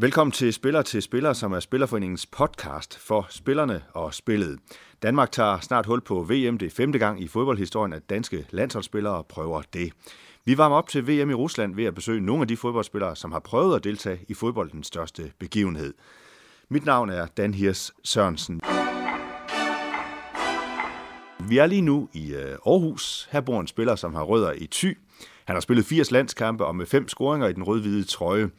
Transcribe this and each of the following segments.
Velkommen til Spiller til Spiller, som er Spillerforeningens podcast for spillerne og spillet. Danmark tager snart hul på VM. Det er femte gang i fodboldhistorien, at danske landsholdsspillere prøver det. Vi varmer op til VM i Rusland ved at besøge nogle af de fodboldspillere, som har prøvet at deltage i fodboldens største begivenhed. Mit navn er Dan Hirs Sørensen. Vi er lige nu i øh, Aarhus. Her bor en spiller, som har rødder i Thy. Han har spillet 80 landskampe og med fem scoringer i den rød-hvide trøje.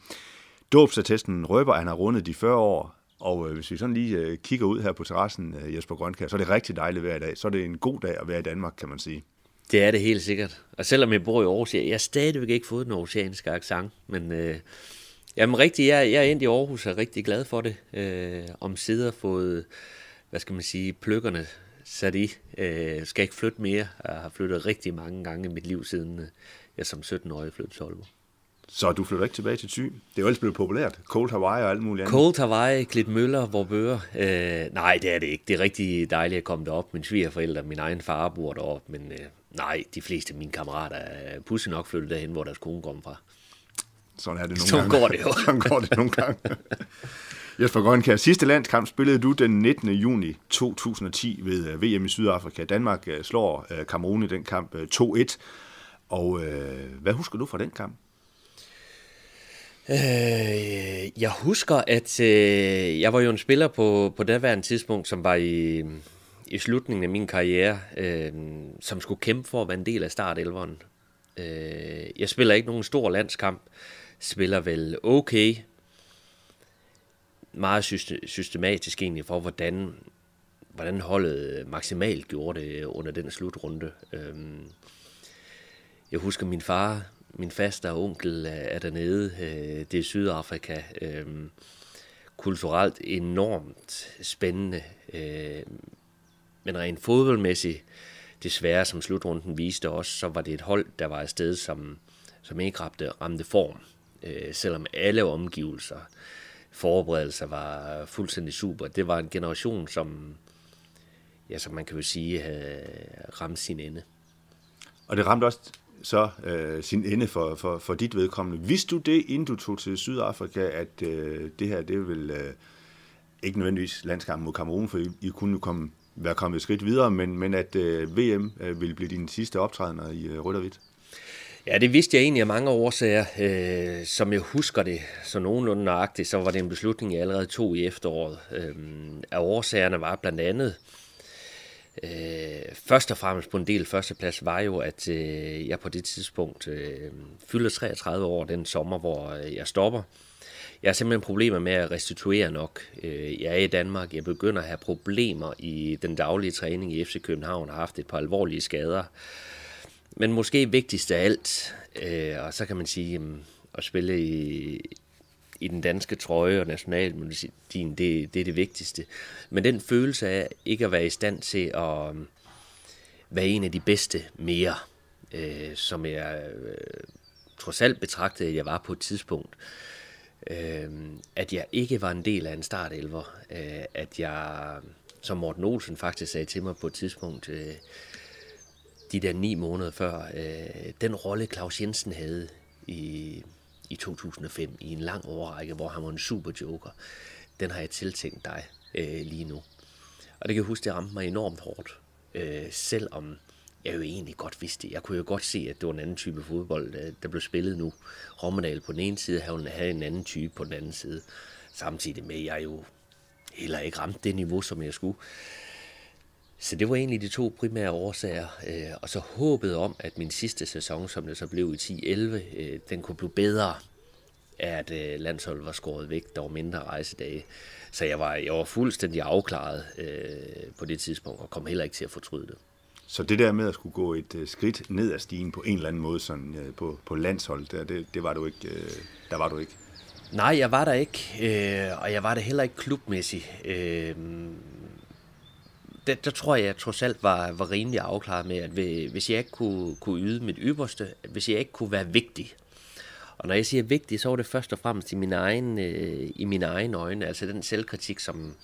Dåbsattesten røber, at han har rundet de 40 år, og øh, hvis vi sådan lige øh, kigger ud her på terrassen, øh, Jesper Grønkær, så er det rigtig dejligt hver dag. Så er det en god dag at være i Danmark, kan man sige. Det er det helt sikkert. Og selvom jeg bor i Aarhus, jeg har stadigvæk ikke fået den aarhusianske accent, men øh, jamen rigtigt, jeg, jeg er endt i Aarhus og er rigtig glad for det. Øh, om sider fået, hvad skal man sige, pløkkerne sat i. Øh, skal ikke flytte mere. Jeg har flyttet rigtig mange gange i mit liv, siden øh, jeg som 17-årig flyttede til Aalborg. Så du flytter ikke tilbage til Thy? Det er jo ellers blevet populært. Cold Hawaii og alt muligt andet. Cold Hawaii, Klit Møller, hvor bøger. Øh, nej, det er det ikke. Det er rigtig dejligt at komme derop. Min svigerforældre, min egen far bor derop, men øh, nej, de fleste af mine kammerater er pudsigt nok flyttet derhen, hvor deres kone kommer fra. Sådan er det nogle Sådan gange. går det jo. Sådan går det nogle gange. Jesper Grønkær, sidste landskamp spillede du den 19. juni 2010 ved øh, VM i Sydafrika. Danmark øh, slår øh, Kamerun i den kamp øh, 2-1. Og øh, hvad husker du fra den kamp? Øh, jeg husker, at øh, jeg var jo en spiller på, på daværende tidspunkt, som var i, i slutningen af min karriere, øh, som skulle kæmpe for at være en del af startelveren. Øh, jeg spiller ikke nogen stor landskamp, spiller vel okay, meget systematisk egentlig for, hvordan, hvordan holdet maksimalt gjorde det under den slutrunde. Øh, jeg husker min far, min faste og onkel er dernede. Øh, Det er Sydafrika. Øh, Kulturelt enormt spændende. Øh, Men rent fodboldmæssigt, desværre som slutrunden viste os, så var det et hold, der var afsted, som, som ikke ramte, ramte form. Øh, Selvom alle omgivelser, forberedelser var fuldstændig super. Det var en generation, som, ja, som man kan jo sige, havde ramt sin ende. Og det ramte også så øh, sin ende for, for, for dit vedkommende. Vidste du det, inden du tog til Sydafrika, at øh, det her, det vil øh, ikke nødvendigvis landskampen mod Kamerun, for I, I kunne jo komme, være kommet et skridt videre, men, men at øh, VM øh, ville blive din sidste optrædener i øh, rødt og hvidt? Ja, det vidste jeg egentlig af mange årsager. Øh, som jeg husker det, så nogenlunde nøjagtigt, så var det en beslutning, jeg allerede tog i efteråret. Øh, af årsagerne var blandt andet, øh, øh, først og fremmest på en del førsteplads, var jo, at øh, jeg på det tidspunkt øh, fylder 33 år den sommer, hvor øh, jeg stopper. Jeg har simpelthen problemer med at restituere nok. Øh, Jeg er i Danmark, jeg begynder at have problemer i den daglige træning i FC København, har haft et par alvorlige skader. Men måske vigtigst af alt, øh, og så kan man sige, øh, at spille i, i den danske trøje og nationalmelodien, det, det er det vigtigste. Men den følelse af ikke at være i stand til at øhm, være en af de bedste mere, øh, som jeg øh, trods alt betragtede, at jeg var på et tidspunkt, øh, at jeg ikke var en del af en startelver, øh, at jeg, som Morten Olsen faktisk sagde til mig på et tidspunkt, øh, de der ni måneder før, øh, den rolle Claus Jensen havde i, i 2005, i en lang overrække, hvor han var en super joker, den har jeg tiltænkt dig øh, lige nu. Og det kan jeg huske, det ramte mig enormt hårdt, øh, selvom jeg jo egentlig godt vidste det. Jeg kunne jo godt se, at det var en anden type fodbold, der, der blev spillet nu. Rommedal på den ene side, havde en anden type på den anden side. Samtidig med, at jeg jo heller ikke ramte det niveau, som jeg skulle. Så det var egentlig de to primære årsager, øh, og så håbet om, at min sidste sæson, som det så blev i 10-11, øh, den kunne blive bedre af, at øh, landsholdet var skåret væk, der var mindre rejsedage. Så jeg var, jeg var fuldstændig afklaret øh, på det tidspunkt, og kom heller ikke til at fortryde det. Så det der med at skulle gå et øh, skridt ned ad stigen på en eller anden måde sådan, øh, på, på landshold, der, det, det var du ikke, øh, der var du ikke. Nej, jeg var der ikke, øh, og jeg var der heller ikke klubmæssigt. Øh, der, der tror jeg, jeg trods alt var, var rimelig afklaret med, at hvis jeg ikke kunne, kunne yde mit ypperste, hvis jeg ikke kunne være vigtig, og når jeg siger vigtig, så var det først og fremmest i min egen, øh, i mine egne øjne, altså den selvkritik, som,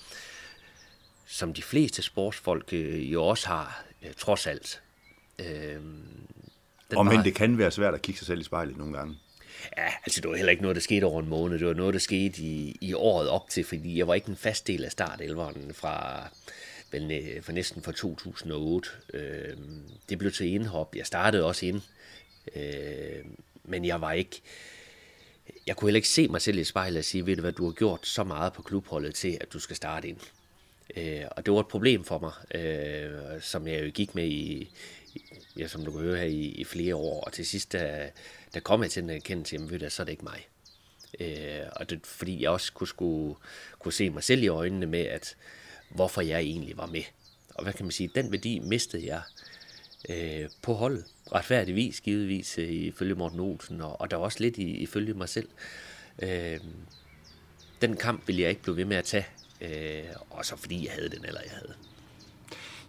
som de fleste sportsfolk øh, jo også har, øh, trods alt. Øh, Og men det kan være svært at kigge sig selv i spejlet nogle gange. Ja, altså det var heller ikke noget, der skete over en måned. Det var noget, der skete i, i året op til, fordi jeg var ikke en fast del af startelveren fra, vel, for næsten fra 2008. Øh, det blev til indhop. Jeg startede også ind, øh, men jeg var ikke... Jeg kunne heller ikke se mig selv i spejlet og sige, ved du hvad, du har gjort så meget på klubholdet til, at du skal starte ind. Øh, og det var et problem for mig, øh, som jeg jo gik med i, ja, som du kan høre her, i, i flere år. Og til sidst, der, der kom jeg til den erkendelse, jamen ved du, så er det ikke mig. Øh, og det fordi jeg også kunne, skulle, kunne se mig selv i øjnene med, at hvorfor jeg egentlig var med. Og hvad kan man sige, den værdi mistede jeg øh, på holdet. Retfærdigvis, givetvis, øh, ifølge Morten Olsen, og, og der var også lidt i, ifølge mig selv. Øh, den kamp ville jeg ikke blive ved med at tage, øh, og så fordi jeg havde den, eller jeg havde.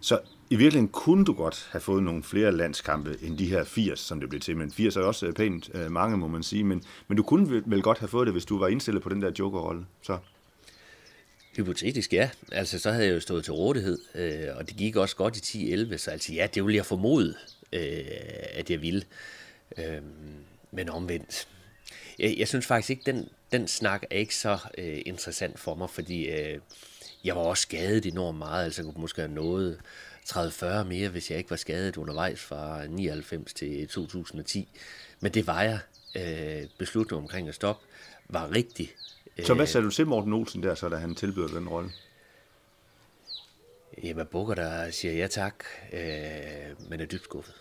Så i virkeligheden kunne du godt have fået nogle flere landskampe end de her 80, som det blev til. Men 80 er også øh, pænt øh, mange, må man sige. Men, men du kunne vel godt have fået det, hvis du var indstillet på den der jokerrolle. Så. Hypotetisk ja. Altså, så havde jeg jo stået til rådighed, øh, og det gik også godt i 10-11, så altså ja, det ville jeg formode, øh, at jeg ville. Øh, men omvendt. Jeg, jeg synes faktisk ikke, den, den snak er ikke så øh, interessant for mig, fordi øh, jeg var også skadet enormt meget, altså jeg kunne måske have nået 30-40 mere, hvis jeg ikke var skadet undervejs fra 99 til 2010. Men det var jeg. Øh, beslutningen omkring at stoppe var rigtig. Så hvad sagde du til Morten Olsen der, så da han tilbyder den rolle? Jamen, Bukker, der siger ja tak, øh, men er dybt skuffet.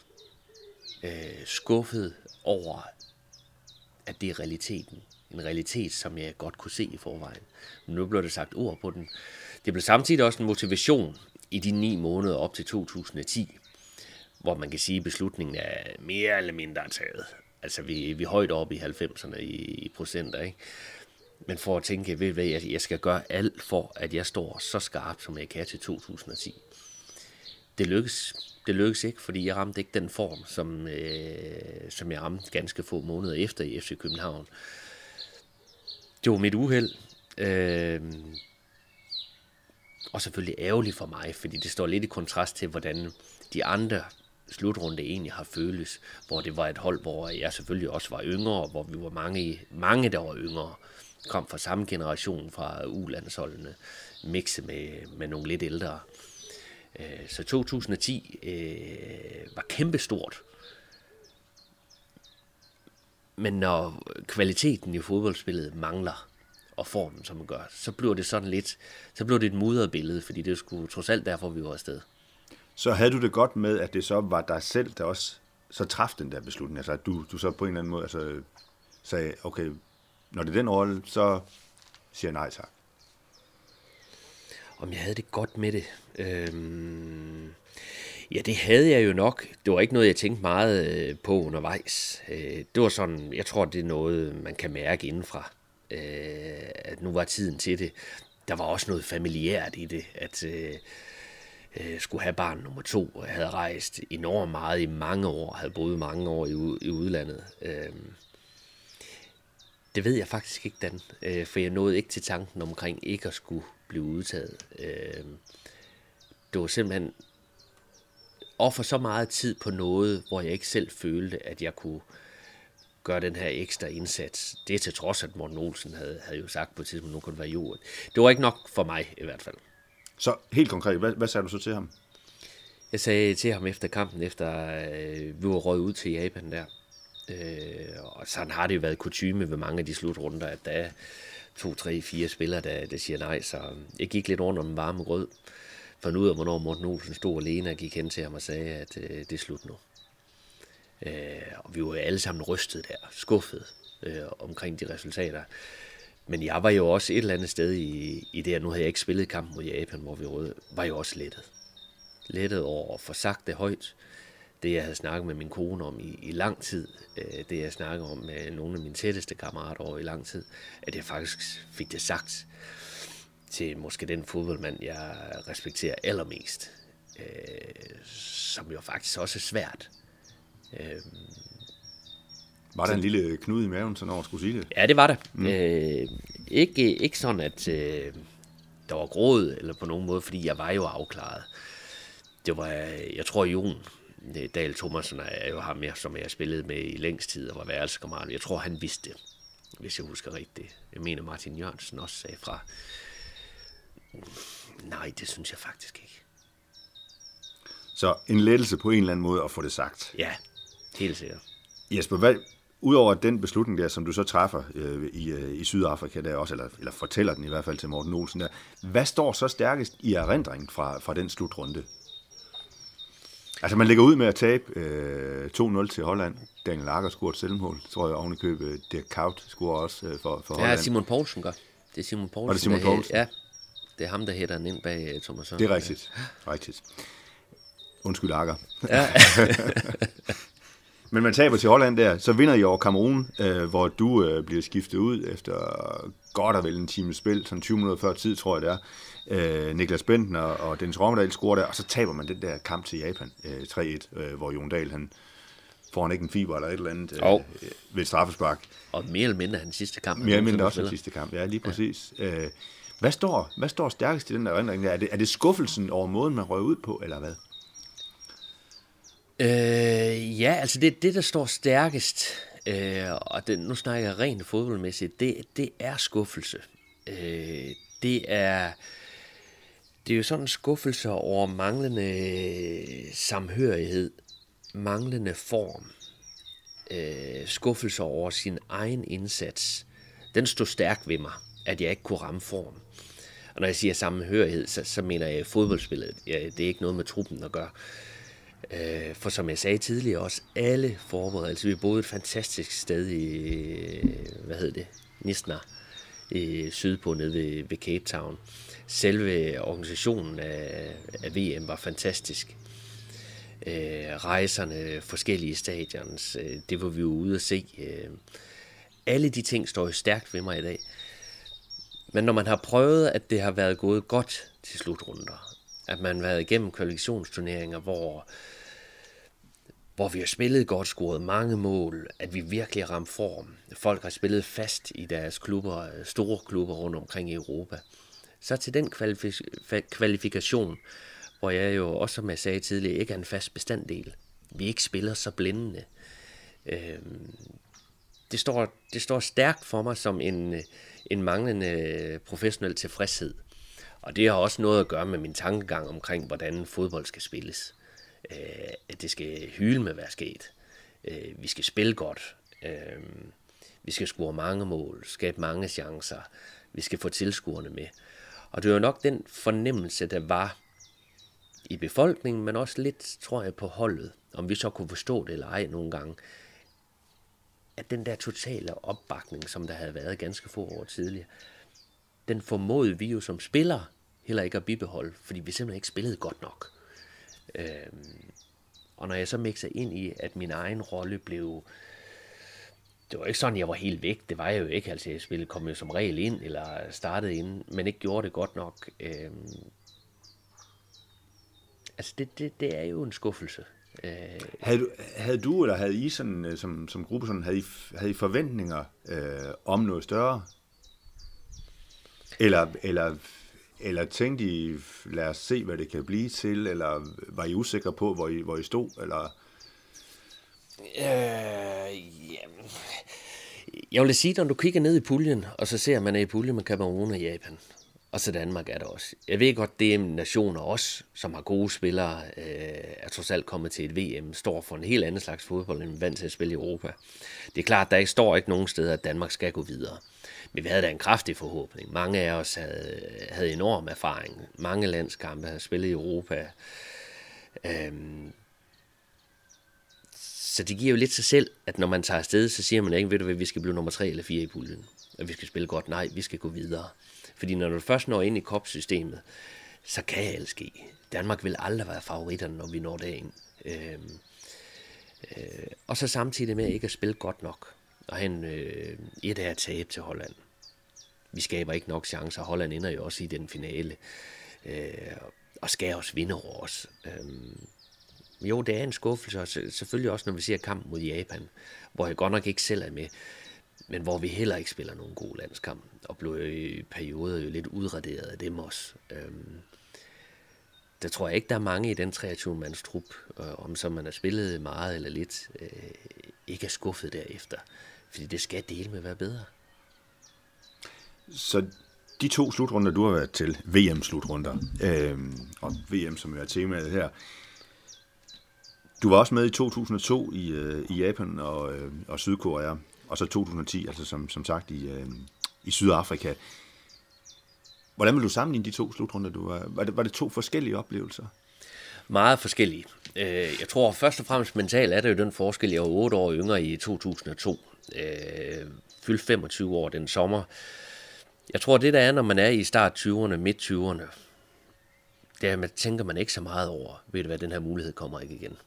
Øh, skuffet over, at det er realiteten. En realitet, som jeg godt kunne se i forvejen. Men nu blev det sagt ord på den. Det blev samtidig også en motivation i de ni måneder op til 2010, hvor man kan sige, at beslutningen er mere eller mindre taget. Altså, vi, vi er højt oppe i 90'erne i, i procenter, ikke? Men for at tænke, ved hvad, jeg, jeg skal gøre alt for, at jeg står så skarpt, som jeg kan til 2010. Det lykkes, det lykkes ikke, fordi jeg ramte ikke den form, som, øh, som jeg ramte ganske få måneder efter i FC København. Det var mit uheld. Øh, og selvfølgelig ærgerligt for mig, fordi det står lidt i kontrast til, hvordan de andre slutrunde egentlig har føles, hvor det var et hold, hvor jeg selvfølgelig også var yngre, hvor vi var mange, mange der var yngre, kom fra samme generation fra U-landsholdene, mixe med, med nogle lidt ældre. Øh, så 2010 øh, var kæmpestort. Men når kvaliteten i fodboldspillet mangler, og formen, som man gør, så bliver det sådan lidt, så bliver det et mudret billede, fordi det skulle trods alt derfor, vi var afsted. Så havde du det godt med, at det så var dig selv, der også så traf den der beslutning? Altså at du, du så på en eller anden måde altså, sagde, okay, når det er den rolle, så siger jeg nej tak. Om jeg havde det godt med det? Øhm, ja, det havde jeg jo nok. Det var ikke noget, jeg tænkte meget øh, på undervejs. Øh, det var sådan, jeg tror, det er noget, man kan mærke indenfra øh, at nu var tiden til det. Der var også noget familiært i det, at øh, øh, skulle have barn nummer to, og jeg havde rejst enormt meget i mange år, havde boet mange år i, i udlandet. Øh, det ved jeg faktisk ikke, Dan, øh, for jeg nåede ikke til tanken omkring ikke at skulle blive udtaget. Øh, det var simpelthen offer så meget tid på noget, hvor jeg ikke selv følte, at jeg kunne gøre den her ekstra indsats. Det er til trods, at Morten Olsen havde, havde jo sagt på et tidspunkt, at nu kunne det være jord. Det var ikke nok for mig i hvert fald. Så helt konkret, hvad, hvad sagde du så til ham? Jeg sagde til ham efter kampen, efter øh, vi var røget ud til Japan der. Øh, og sådan har det jo været kutume ved mange af de slutrunder, at der er to, tre, fire spillere, der, der siger nej. Så øhm, jeg gik lidt rundt om den varme grød, fandt ud af, hvornår Morten Olsen stod alene og gik hen til ham og sagde, at øh, det er slut nu. Øh, og vi var alle sammen rystet der, skuffet øh, omkring de resultater. Men jeg var jo også et eller andet sted i, i det, at nu havde jeg ikke spillet kampen mod Japan, hvor vi røde, var jo også lettet. Lettet over at få sagt det højt. Det, jeg havde snakket med min kone om i, i lang tid, øh, det jeg snakkede om med nogle af mine tætteste kammerater over i lang tid, at jeg faktisk fik det sagt til måske den fodboldmand, jeg respekterer allermest. Øh, som jo faktisk også er svært Øh, var der en lille knude i maven, så når skulle sige det? Ja, det var der. Mm. Øh, ikke, ikke sådan, at øh, der var gråd eller på nogen måde, fordi jeg var jo afklaret. Det var, jeg tror, Jon, Dale Thomasen er jo ham, jeg, som jeg har spillet med i længst tid og var værelsekammerat. Jeg tror, han vidste det, hvis jeg husker rigtigt. Jeg mener, Martin Jørgensen også sagde fra. Nej, det synes jeg faktisk ikke. Så en lettelse på en eller anden måde at få det sagt. Ja, helt sikkert. Jesper, hvad, udover den beslutning der, som du så træffer øh, i, øh, i Sydafrika der også, eller, eller fortæller den i hvert fald til Morten Olsen der, hvad står så stærkest i erindringen fra, fra den slutrunde? Altså man ligger ud med at tabe øh, 2-0 til Holland. Daniel Lager scorer et selvmål, tror jeg oven i købet. Dirk Kaut scorer også øh, for, for Holland. Ja, Simon Poulsen gør. Det er Simon Poulsen. Var det Simon Poulsen? Ja, det er ham, der hætter den ind bag uh, Thomas Det er rigtigt. rigtigt. Undskyld, Lager. Ja. Men man taber til Holland der, så vinder I over Cameroon, øh, hvor du øh, bliver skiftet ud efter godt og vel en time spil, sådan 20 minutter før tid, tror jeg det er. Øh, Niklas Bentner og Dennis Rommedal scorer der, og så taber man den der kamp til Japan øh, 3-1, øh, hvor Jon Dahl, han får han ikke en fiber eller et eller andet øh, Jo. ved straffespark. Og mere eller mindre hans sidste kamp. Mere eller mindre også den spiller. sidste kamp, ja, lige præcis. Ja. Øh, hvad, står, hvad står stærkest i den der erindring? Er det, er det skuffelsen over måden, man røg ud på, eller hvad? Øh, ja, altså det, det der står stærkest, øh, og det, nu snakker jeg rent fodboldmæssigt, det, det er skuffelse. Øh, det er det er jo sådan en skuffelse over manglende øh, samhørighed, manglende form, øh, skuffelse over sin egen indsats. Den stod stærk ved mig, at jeg ikke kunne ramme form. Og når jeg siger sammenhørighed, så, så mener jeg fodboldspillet. Ja, det er ikke noget med truppen at gøre. Øh, for som jeg sagde tidligere også, alle forberedelser. Vi boede et fantastisk sted i, øh, hvad hedder det, Nisna, i sydpå nede ved, ved Cape Town. Selve organisationen af, af VM var fantastisk. Øh, rejserne, forskellige stadions, øh, det var vi jo ude at se. Øh, alle de ting står jo stærkt ved mig i dag. Men når man har prøvet, at det har været gået godt til slutrunder, at man har været igennem kvalifikationsturneringer, hvor, hvor vi har spillet godt, scoret mange mål, at vi virkelig har ramt form. Folk har spillet fast i deres klubber, store klubber rundt omkring i Europa. Så til den kvalifi- kvalifikation, hvor jeg jo også, som jeg sagde tidligere, ikke er en fast bestanddel. Vi ikke spiller så blændende. Øhm, det, står, det står stærkt for mig som en, en manglende professionel tilfredshed. Og det har også noget at gøre med min tankegang omkring, hvordan fodbold skal spilles. Øh, at det skal hyle med være sket. Øh, vi skal spille godt. Øh, vi skal score mange mål, skabe mange chancer. Vi skal få tilskuerne med. Og det var nok den fornemmelse, der var i befolkningen, men også lidt, tror jeg, på holdet. Om vi så kunne forstå det eller ej nogle gange. At den der totale opbakning, som der havde været ganske få år tidligere, den formåede vi jo som spillere heller ikke at bibeholde, fordi vi simpelthen ikke spillede godt nok. Øhm, og når jeg så mixer ind i, at min egen rolle blev... Det var ikke sådan, jeg var helt væk. Det var jeg jo ikke. Altså, jeg spillede, kom jo som regel ind, eller startede ind, men ikke gjorde det godt nok. Øhm, altså, det, det, det er jo en skuffelse. Øh, Havde du, havde du eller havde I sådan, øh, som, som gruppe, sådan, havde, I, havde I forventninger øh, om noget større? Eller, eller, eller tænkte I, lad os se, hvad det kan blive til? Eller var I usikre på, hvor I, hvor I stod? Eller? Øh, jamen. Jeg vil sige, når du kigger ned i puljen, og så ser man er i puljen med Cameroon og Japan, og så Danmark er der også. Jeg ved godt, det er nationer også, som har gode spillere, øh, er trods alt kommet til et VM, står for en helt anden slags fodbold, end vant til at spille i Europa. Det er klart, der ikke står ikke nogen steder, at Danmark skal gå videre. Men vi havde da en kraftig forhåbning. Mange af os havde, havde enorm erfaring. Mange landskampe havde spillet i Europa. Øhm, så det giver jo lidt sig selv, at når man tager afsted, så siger man ikke, ved du hvad, vi skal blive nummer 3 eller 4 i puljen. Og vi skal spille godt. Nej, vi skal gå videre. Fordi når du først når ind i kopsystemet, så kan alt ske. Danmark vil aldrig være favoritterne, når vi når derind. Øhm, øh, og så samtidig med ikke at spille godt nok. Og han øh, et af at tabe til Holland. Vi skaber ikke nok chancer. Holland ender jo også i den finale. Øh, og skal også vinde over os. Øhm, jo, det er en skuffelse, og selvfølgelig også, når vi ser kampen mod Japan, hvor jeg godt nok ikke selv er med, men hvor vi heller ikke spiller nogen god landskamp, og blev i perioder jo lidt udraderet af dem også. Øhm, der tror jeg ikke, der er mange i den 23-mands trup, øh, om som man har spillet meget eller lidt, øh, ikke er skuffet derefter. Fordi det skal dele med at være bedre. Så de to slutrunder, du har været til, VM-slutrunder, øh, og VM, som er temaet her, du var også med i 2002 i, øh, i Japan og, øh, og Sydkorea, og så 2010, altså som, som sagt i, øh, i Sydafrika. Hvordan vil du sammenligne de to slutrunder? Du var, var, det, var det to forskellige oplevelser? Meget forskellige. Øh, jeg tror først og fremmest mentalt er det jo den forskel, jeg var 8 år yngre i 2002. Øh, fyldt 25 år den sommer. Jeg tror, det der er, når man er i start 20'erne, midt 20'erne, det er, man tænker man ikke så meget over, ved du hvad, den her mulighed kommer ikke igen.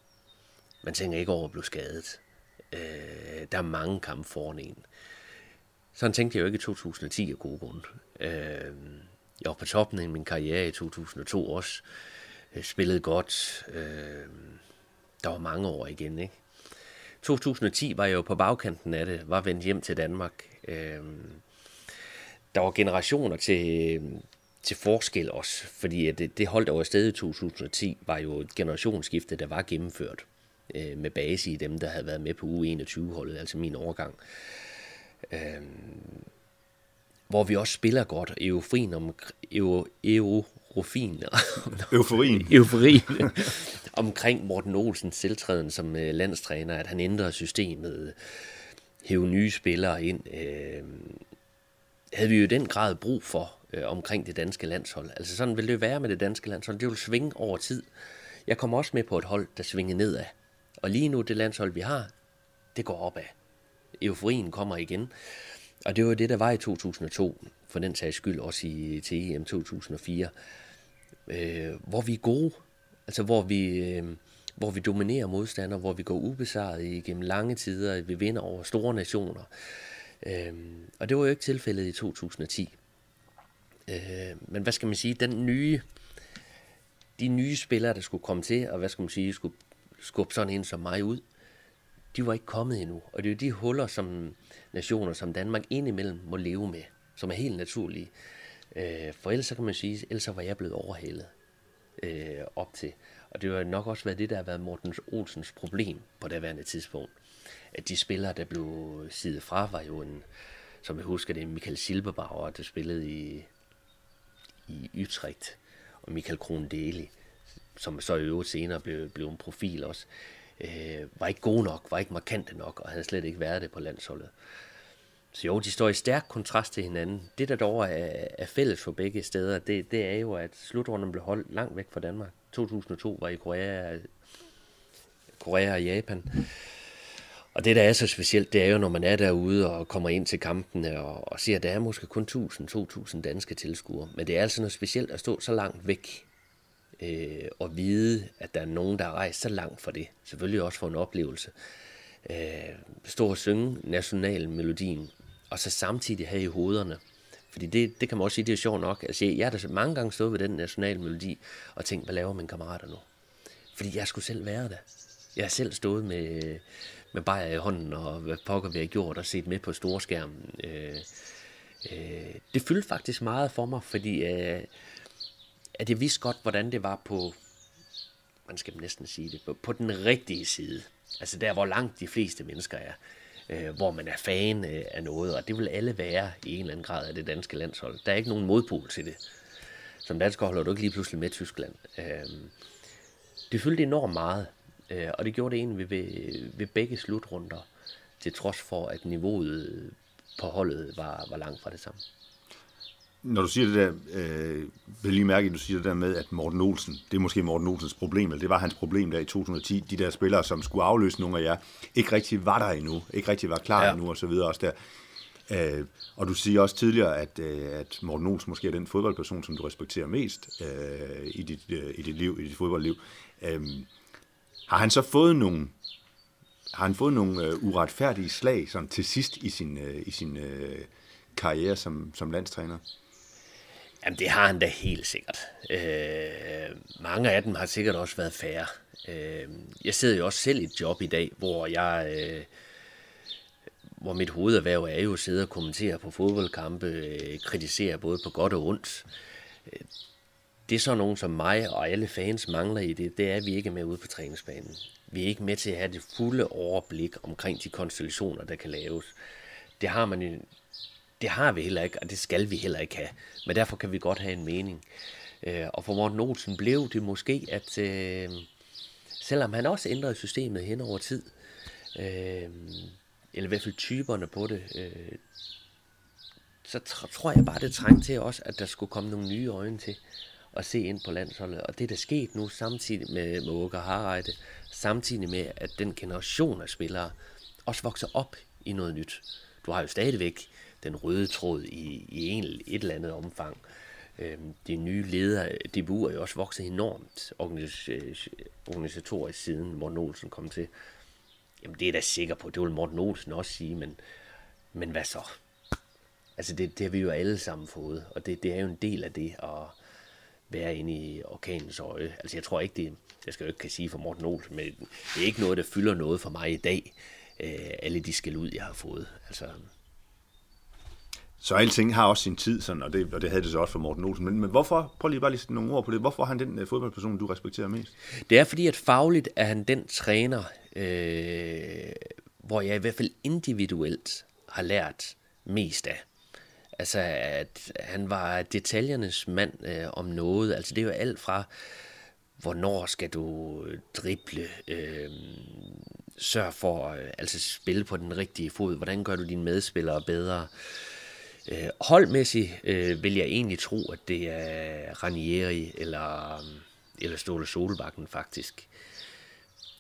Man tænker ikke over at blive skadet. Øh, der er mange kampe foran en. Sådan tænkte jeg jo ikke i 2010 af gode grunde. Øh, jeg var på toppen af min karriere i 2002 også. Jeg spillede godt. Øh, der var mange år igen, ikke? 2010 var jeg jo på bagkanten af det, var vendt hjem til Danmark. Øh, der var generationer til, til forskel også, fordi det, det hold, der var afsted i 2010, var jo et generationsskifte, der var gennemført øh, med base i dem, der havde været med på U21-holdet, altså min overgang. Øh, hvor vi også spiller godt. Euforien om, eu, eurofin, Euforien. Euforien. omkring Morten Olsens selvtræden som øh, landstræner, at han ændrede systemet, hæve nye spillere ind. Øh, havde vi jo i den grad brug for øh, omkring det danske landshold. Altså sådan vil det være med det danske landshold. Det vil svinge over tid. Jeg kommer også med på et hold, der svinger nedad. Og lige nu, det landshold, vi har, det går opad. Euforien kommer igen. Og det var det, der var i 2002, for den sags skyld også i, til EM 2004, øh, hvor vi er gode, altså hvor vi, øh, hvor vi dominerer modstandere, hvor vi går ubesejret igennem lange tider, vi vinder over store nationer. Øh, og det var jo ikke tilfældet i 2010. Øh, men hvad skal man sige, den nye, de nye spillere, der skulle komme til, og hvad skal man sige, skulle skubbe sådan en som mig ud, de var ikke kommet endnu. Og det er jo de huller, som nationer som Danmark indimellem må leve med, som er helt naturlige. Øh, for ellers så kan man sige, ellers så var jeg blevet overhalet øh, op til. Og det har nok også været det, der har været Mortens Olsens problem på det værende tidspunkt. At de spillere, der blev sidet fra, var jo en, som jeg husker det, Michael Silberbauer, der spillede i, i Utrecht, og Michael Kron Deli, som så i øvrigt senere blev, blev en profil også øh, var ikke gode nok, var ikke markante nok, og havde slet ikke været det på landsholdet. Så jo, de står i stærk kontrast til hinanden. Det, der dog er, er fælles for begge steder, det, det er jo, at slutrunden blev holdt langt væk fra Danmark. 2002 var i Korea, Korea og Japan. Og det, der er så specielt, det er jo, når man er derude og kommer ind til kampene og, og ser, at der er måske kun 1000-2000 danske tilskuere. Men det er altså noget specielt at stå så langt væk øh, og vide, at der er nogen, der har rejst så langt for det. Selvfølgelig også for en oplevelse. Øh, stå og synge nationalmelodien, og så samtidig have i hovederne. Fordi det, det kan man også sige, det er sjovt nok. Altså, jeg har da mange gange stået ved den nationalmelodi og tænkt, hvad laver mine kammerater nu? Fordi jeg skulle selv være der. Jeg har selv stået med, med bajer i hånden, og hvad pokker vi har gjort, og set med på storskærmen. Øh, øh, det fyldte faktisk meget for mig, fordi øh, at jeg vidste godt, hvordan det var på, man skal næsten sige det, på, på den rigtige side. Altså der, hvor langt de fleste mennesker er. Øh, hvor man er fan øh, af noget, og det vil alle være i en eller anden grad af det danske landshold. Der er ikke nogen modpol til det. Som dansker holder du ikke lige pludselig med Tyskland. Øh, det fyldte enormt meget, øh, og det gjorde det egentlig ved, ved begge slutrunder, til trods for, at niveauet på holdet var, var langt fra det samme. Når du siger det der, øh, vil lige mærke, at du siger det der med, at Morten Olsen, det er måske Morten Olsens problem, eller det var hans problem der i 2010, de der spillere, som skulle afløse nogle af jer, ikke rigtig var der endnu, ikke rigtig var klar ja. endnu, og så videre også der. Øh, og du siger også tidligere, at, øh, at Morten Olsen måske er den fodboldperson, som du respekterer mest øh, i, dit, øh, i dit liv, i dit fodboldliv. Øh, har han så fået nogle, har han fået nogle øh, uretfærdige slag sådan til sidst i sin, øh, i sin øh, karriere som, som landstræner? Jamen, det har han da helt sikkert. Øh, mange af dem har sikkert også været færre. Øh, jeg sidder jo også selv i et job i dag, hvor jeg... Øh, hvor mit hovederhverv er jo at sidde og kommentere på fodboldkampe, øh, kritisere både på godt og ondt. Øh, det er så nogen som mig og alle fans mangler i det, det er, at vi ikke er med ude på træningsbanen. Vi er ikke med til at have det fulde overblik omkring de konstellationer, der kan laves. Det har man det har vi heller ikke, og det skal vi heller ikke have. Men derfor kan vi godt have en mening. Øh, og for Morten Olsen blev det måske, at øh, selvom han også ændrede systemet hen over tid, øh, eller i hvert fald typerne på det, øh, så tror jeg bare, det trængte til også, at der skulle komme nogle nye øjne til at se ind på landsholdet. Og det der skete nu samtidig med, med Åke Harreide, samtidig med, at den generation af spillere også vokser op i noget nyt. Du har jo stadigvæk den røde tråd i, i en, et eller andet omfang. Øhm, de nye ledere, DBU er jo også vokset enormt øh, organisatorisk siden Morten Olsen kom til. Jamen det er da sikker på, det vil Morten Olsen også sige, men, men hvad så? Altså det, det har vi jo alle sammen fået, og det, det er jo en del af det at være inde i orkanens øje. Altså jeg tror ikke, det, jeg skal jo ikke kan sige for Morten Olsen, men det er ikke noget, der fylder noget for mig i dag, øh, alle de skal ud, jeg har fået. Altså, så alting har også sin tid, sådan, og, det, og det havde det så også for Morten Olsen. Men, men hvorfor, prøv lige bare lige nogle ord på det, hvorfor er han den uh, fodboldperson, du respekterer mest? Det er fordi, at fagligt er han den træner, øh, hvor jeg i hvert fald individuelt har lært mest af. Altså, at han var detaljernes mand øh, om noget. Altså, det er jo alt fra, hvornår skal du øh, drible, øh, sørg for øh, altså spille på den rigtige fod, hvordan gør du dine medspillere bedre, øh, Øh, holdmæssigt øh, vil jeg egentlig tro, at det er Ranieri eller, øh, eller Ståle Solbakken faktisk.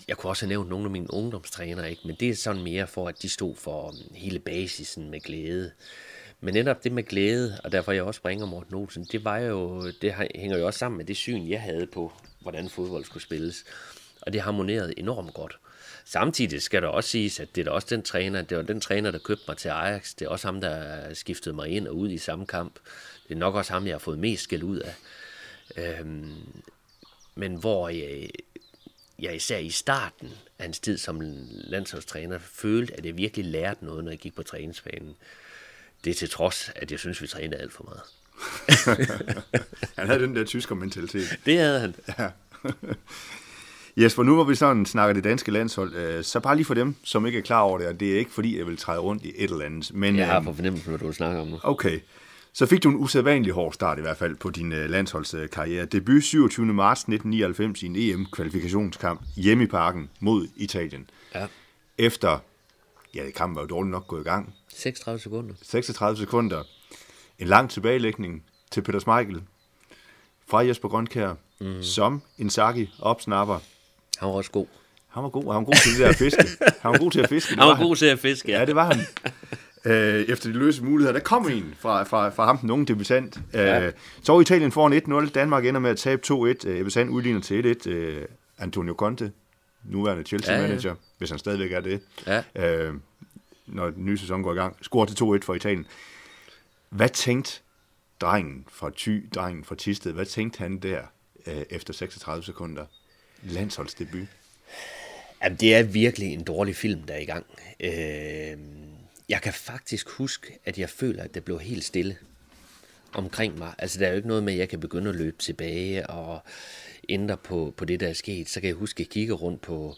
Jeg kunne også have nævnt nogle af mine ungdomstrænere, ikke? men det er sådan mere for, at de stod for øh, hele basisen med glæde. Men netop det med glæde, og derfor jeg også bringer Morten Olsen, det, var jo, det hænger jo også sammen med det syn, jeg havde på, hvordan fodbold skulle spilles. Og det harmonerede enormt godt. Samtidig skal der også siges, at det er også den træner, det var den træner, der købte mig til Ajax. Det er også ham, der skiftede mig ind og ud i samme kamp. Det er nok også ham, jeg har fået mest skæld ud af. Øhm, men hvor jeg, jeg især i starten af hans tid som landsholdstræner følte, at jeg virkelig lærte noget, når jeg gik på træningsbanen. Det er til trods, at jeg synes, vi trænede alt for meget. han havde den der tysker mentalitet. Det havde han. Ja. Jesper, nu hvor vi sådan snakker det danske landshold, øh, så bare lige for dem, som ikke er klar over det, og det er ikke fordi, jeg vil træde rundt i et eller andet. Men, jeg har øh, på fornemmelsen, hvad du snakker om nu. Okay. Så fik du en usædvanlig hård start i hvert fald på din øh, landsholdskarriere. Debut 27. marts 1999 i en EM-kvalifikationskamp hjemme i parken mod Italien. Ja. Efter, ja, kampen var jo dårligt nok gået i gang. 36 sekunder. 36 sekunder. En lang tilbagelægning til Peter Smeichel fra Jesper Grønkær, mm. som Inzaghi opsnapper han var også god. Han var god, han var god til det der fiske. Han var god til at fiske. han var, var god til at fiske, ja. Ja, det var han. Øh, efter de løse muligheder. Der kom en fra, fra, fra ham, den unge debutant. Øh, ja. så Italien foran 1-0. Danmark ender med at tabe 2-1. Ebbe Sand udligner til 1-1. Øh, Antonio Conte, nuværende Chelsea-manager, ja, ja. hvis han stadigvæk er det, ja. øh, når den nye sæson går i gang, scorer til 2-1 for Italien. Hvad tænkte drengen fra Thy, drengen fra Tisted, hvad tænkte han der øh, efter 36 sekunder? Landsholdsdebut? Jamen, det er virkelig en dårlig film, der er i gang. Øh, jeg kan faktisk huske, at jeg føler, at det blev helt stille omkring mig. Altså, der er jo ikke noget med, at jeg kan begynde at løbe tilbage og ændre på, på det, der er sket. Så kan jeg huske, at jeg kigger rundt på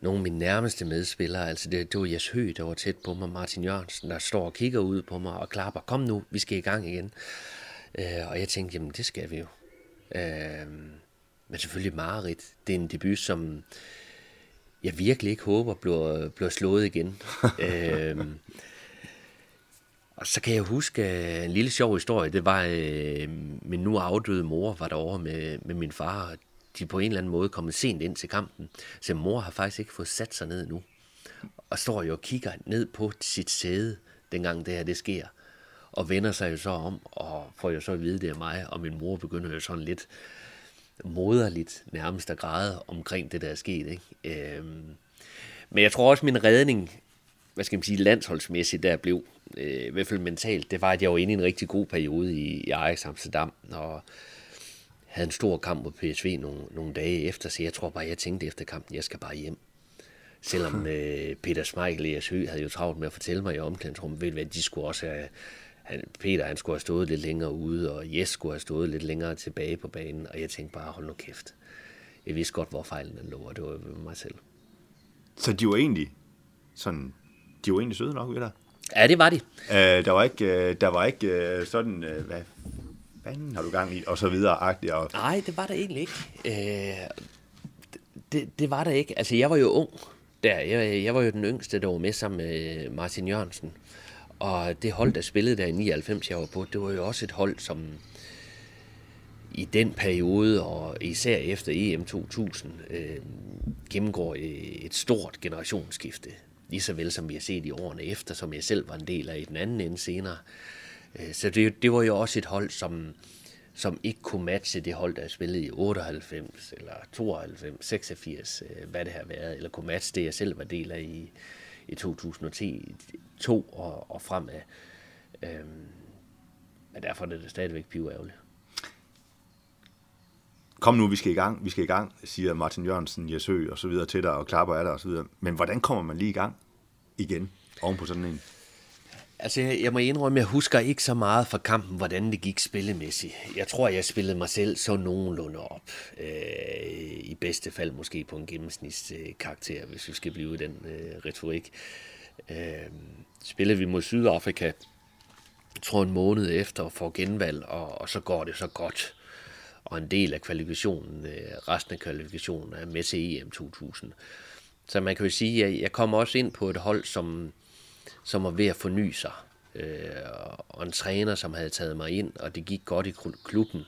nogle af mine nærmeste medspillere. Altså, det, det var Jes Høgh, der var tæt på mig. Martin Jørgensen, der står og kigger ud på mig og klapper. Kom nu, vi skal i gang igen. Øh, og jeg tænkte, jamen, det skal vi jo. Øh, men selvfølgelig Marit. Det er en debut, som jeg virkelig ikke håber bliver, bliver slået igen. øhm, og så kan jeg huske en lille sjov historie. Det var, øh, min nu afdøde mor var derovre med, med min far. De på en eller anden måde kommet sent ind til kampen. Så mor har faktisk ikke fået sat sig ned nu. Og står jo og kigger ned på sit sæde, dengang det her det sker. Og vender sig jo så om, og får jo så at vide, det er mig. Og min mor begynder jo sådan lidt moderligt nærmest at græde omkring det, der er sket. Ikke? Øhm, men jeg tror også, min redning, hvad skal man sige, landsholdsmæssigt, der blev, øh, i hvert fald mentalt, det var, at jeg var inde i en rigtig god periode i, i Ajax Amsterdam, og havde en stor kamp mod PSV nogle, nogle dage efter, så jeg tror bare, jeg tænkte efter kampen, jeg skal bare hjem. Selvom øh, Peter Smeichel Jes Høgh havde jo travlt med at fortælle mig i omklædningsrummet, ved hvad, de skulle også have, han, Peter han skulle have stået lidt længere ude, og Jes skulle have stået lidt længere tilbage på banen, og jeg tænkte bare, hold nu kæft. Jeg vidste godt, hvor fejlen den lå, og det var mig selv. Så de var egentlig sådan, de var egentlig søde nok ved dig? Ja, det var de. Uh, der var ikke, uh, der var ikke uh, sådan, uh, hvad fanden har du gang i, og så videre. Agtigt, og... Nej, det var der egentlig ikke. Uh, det, det var der ikke. Altså, jeg var jo ung der. Jeg, jeg var jo den yngste, der var med sammen med Martin Jørgensen. Og det hold, der spillede der i 99, jeg var på, det var jo også et hold, som i den periode, og især efter EM 2000, øh, gennemgår et stort generationsskifte. Lige så vel som vi har set i årene efter, som jeg selv var en del af i den anden ende senere. Øh, så det, det var jo også et hold, som, som ikke kunne matche det hold, der spillede i 98, eller 92, 86, øh, hvad det har været, eller kunne matche det, jeg selv var del af i, i 2010, to og, og fremad. Øhm, men derfor er det stadigvæk ærgerligt. Kom nu, vi skal i gang, vi skal i gang, siger Martin Jørgensen, Jesø og så videre til dig, og klapper af dig og så videre. Men hvordan kommer man lige i gang igen, oven på sådan en? Altså, jeg må indrømme, jeg husker ikke så meget fra kampen, hvordan det gik spillemæssigt. Jeg tror, jeg spillede mig selv så nogenlunde op. Øh, I bedste fald måske på en gennemsnitskarakter, hvis vi skal blive den øh, retorik. Øh, spillede vi mod Sydafrika, jeg tror en måned efter, får genvalg, og, og så går det så godt. Og en del af kvalifikationen, øh, resten af kvalifikationen er med til EM 2000. Så man kan jo sige, at jeg kommer også ind på et hold, som som var ved at forny sig. Øh, og en træner, som havde taget mig ind, og det gik godt i klubben.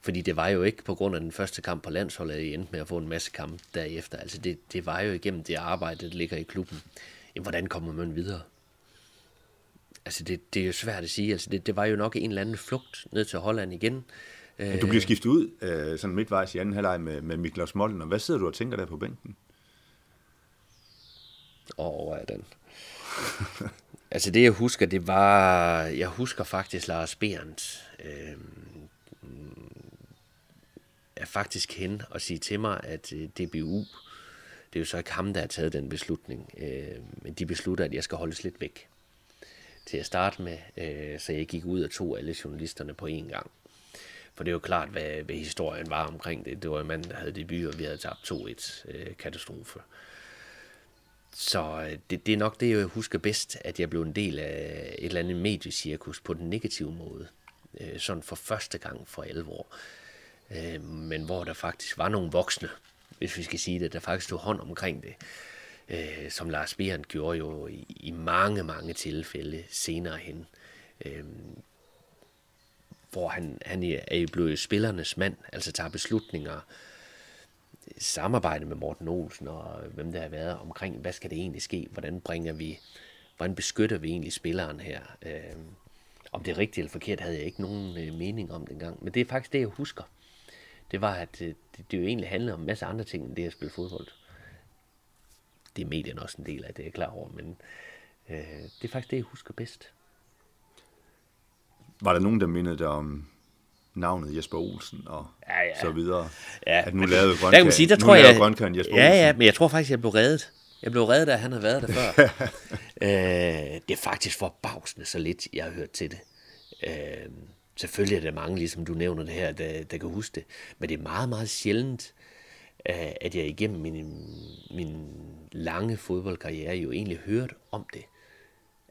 Fordi det var jo ikke på grund af den første kamp på landsholdet, at jeg endte med at få en masse kamp derefter. Altså det, det var jo igennem det arbejde, der ligger i klubben. Jamen, hvordan kommer man videre? Altså det, det er jo svært at sige. Altså det, det var jo nok en eller anden flugt ned til Holland igen. Du bliver skiftet ud øh, sådan midtvejs i anden halvleg med, med Miklas Mollen. Og hvad sidder du og tænker der på bænken? Åh, oh, den altså det jeg husker, det var, jeg husker faktisk Lars Berndt, øh, er faktisk hen og sige til mig, at øh, DBU, det er jo så ikke ham, der har taget den beslutning, øh, men de beslutter, at jeg skal holdes lidt væk til at starte med, øh, så jeg gik ud og tog alle journalisterne på én gang. For det er jo klart, hvad, hvad historien var omkring det. Det var en mand, der havde debut, og vi havde tabt 2-1 øh, katastrofe. Øh, så øh, det, det er nok det, jeg husker bedst, at jeg blev en del af et eller andet mediecirkus på den negative måde. Øh, sådan for første gang for alvor. Øh, men hvor der faktisk var nogle voksne, hvis vi skal sige det, der faktisk tog hånd omkring det. Øh, som Lars Behrendt gjorde jo i mange, mange tilfælde senere hen. Øh, hvor han, han er blevet spillernes mand, altså tager beslutninger, samarbejde med Morten Olsen og øh, hvem der har været omkring, hvad skal det egentlig ske, hvordan bringer vi, hvordan beskytter vi egentlig spilleren her. Øh, om det er rigtigt eller forkert, havde jeg ikke nogen øh, mening om dengang, men det er faktisk det, jeg husker. Det var, at øh, det, det jo egentlig handlede om en masse andre ting, end det at spille fodbold. Det er medien også en del af det, jeg er klar over, men øh, det er faktisk det, jeg husker bedst. Var der nogen, der mindede dig om navnet Jesper Olsen og ja, ja. så videre. Ja. At nu lavede Grønkern, der kan sige, der tror jeg, Jesper ja, Olsen. Ja, men jeg tror faktisk, jeg blev reddet. Jeg blev reddet, da han havde været der før. øh, det er faktisk forbavsende så lidt, jeg har hørt til det. Øh, selvfølgelig er der mange, ligesom du nævner det her, der, der kan huske det. Men det er meget, meget sjældent, øh, at jeg igennem min, min lange fodboldkarriere jo egentlig hørt om det.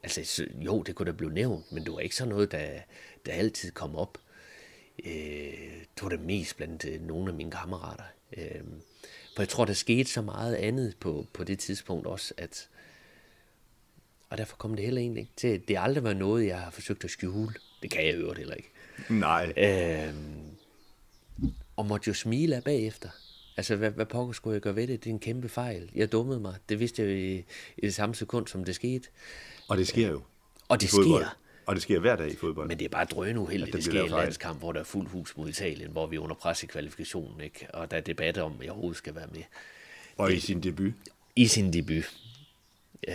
Altså, jo, det kunne da blive nævnt, men det var ikke sådan noget, der, der altid kom op øh, det var det mest blandt øh, nogle af mine kammerater. Øh, for jeg tror, der skete så meget andet på, på det tidspunkt også, at og derfor kom det heller egentlig ikke til. Det har aldrig været noget, jeg har forsøgt at skjule. Det kan jeg øvrigt heller ikke. Nej. Øh, og måtte jo smile af bagefter. Altså, hvad, hvad pokker skulle jeg gøre ved det? Det er en kæmpe fejl. Jeg dummede mig. Det vidste jeg jo i, i det samme sekund, som det skete. Og det sker jo. Og det sker. Og det sker hver dag i fodbold. Men det er bare drøn uheldigt, det, det sker i en landskamp, hvor der er fuld hus mod Italien, hvor vi er under pres i kvalifikationen, ikke? og der er debat om, at jeg overhovedet skal være med. Og det, i sin debut. I sin debut. Øh...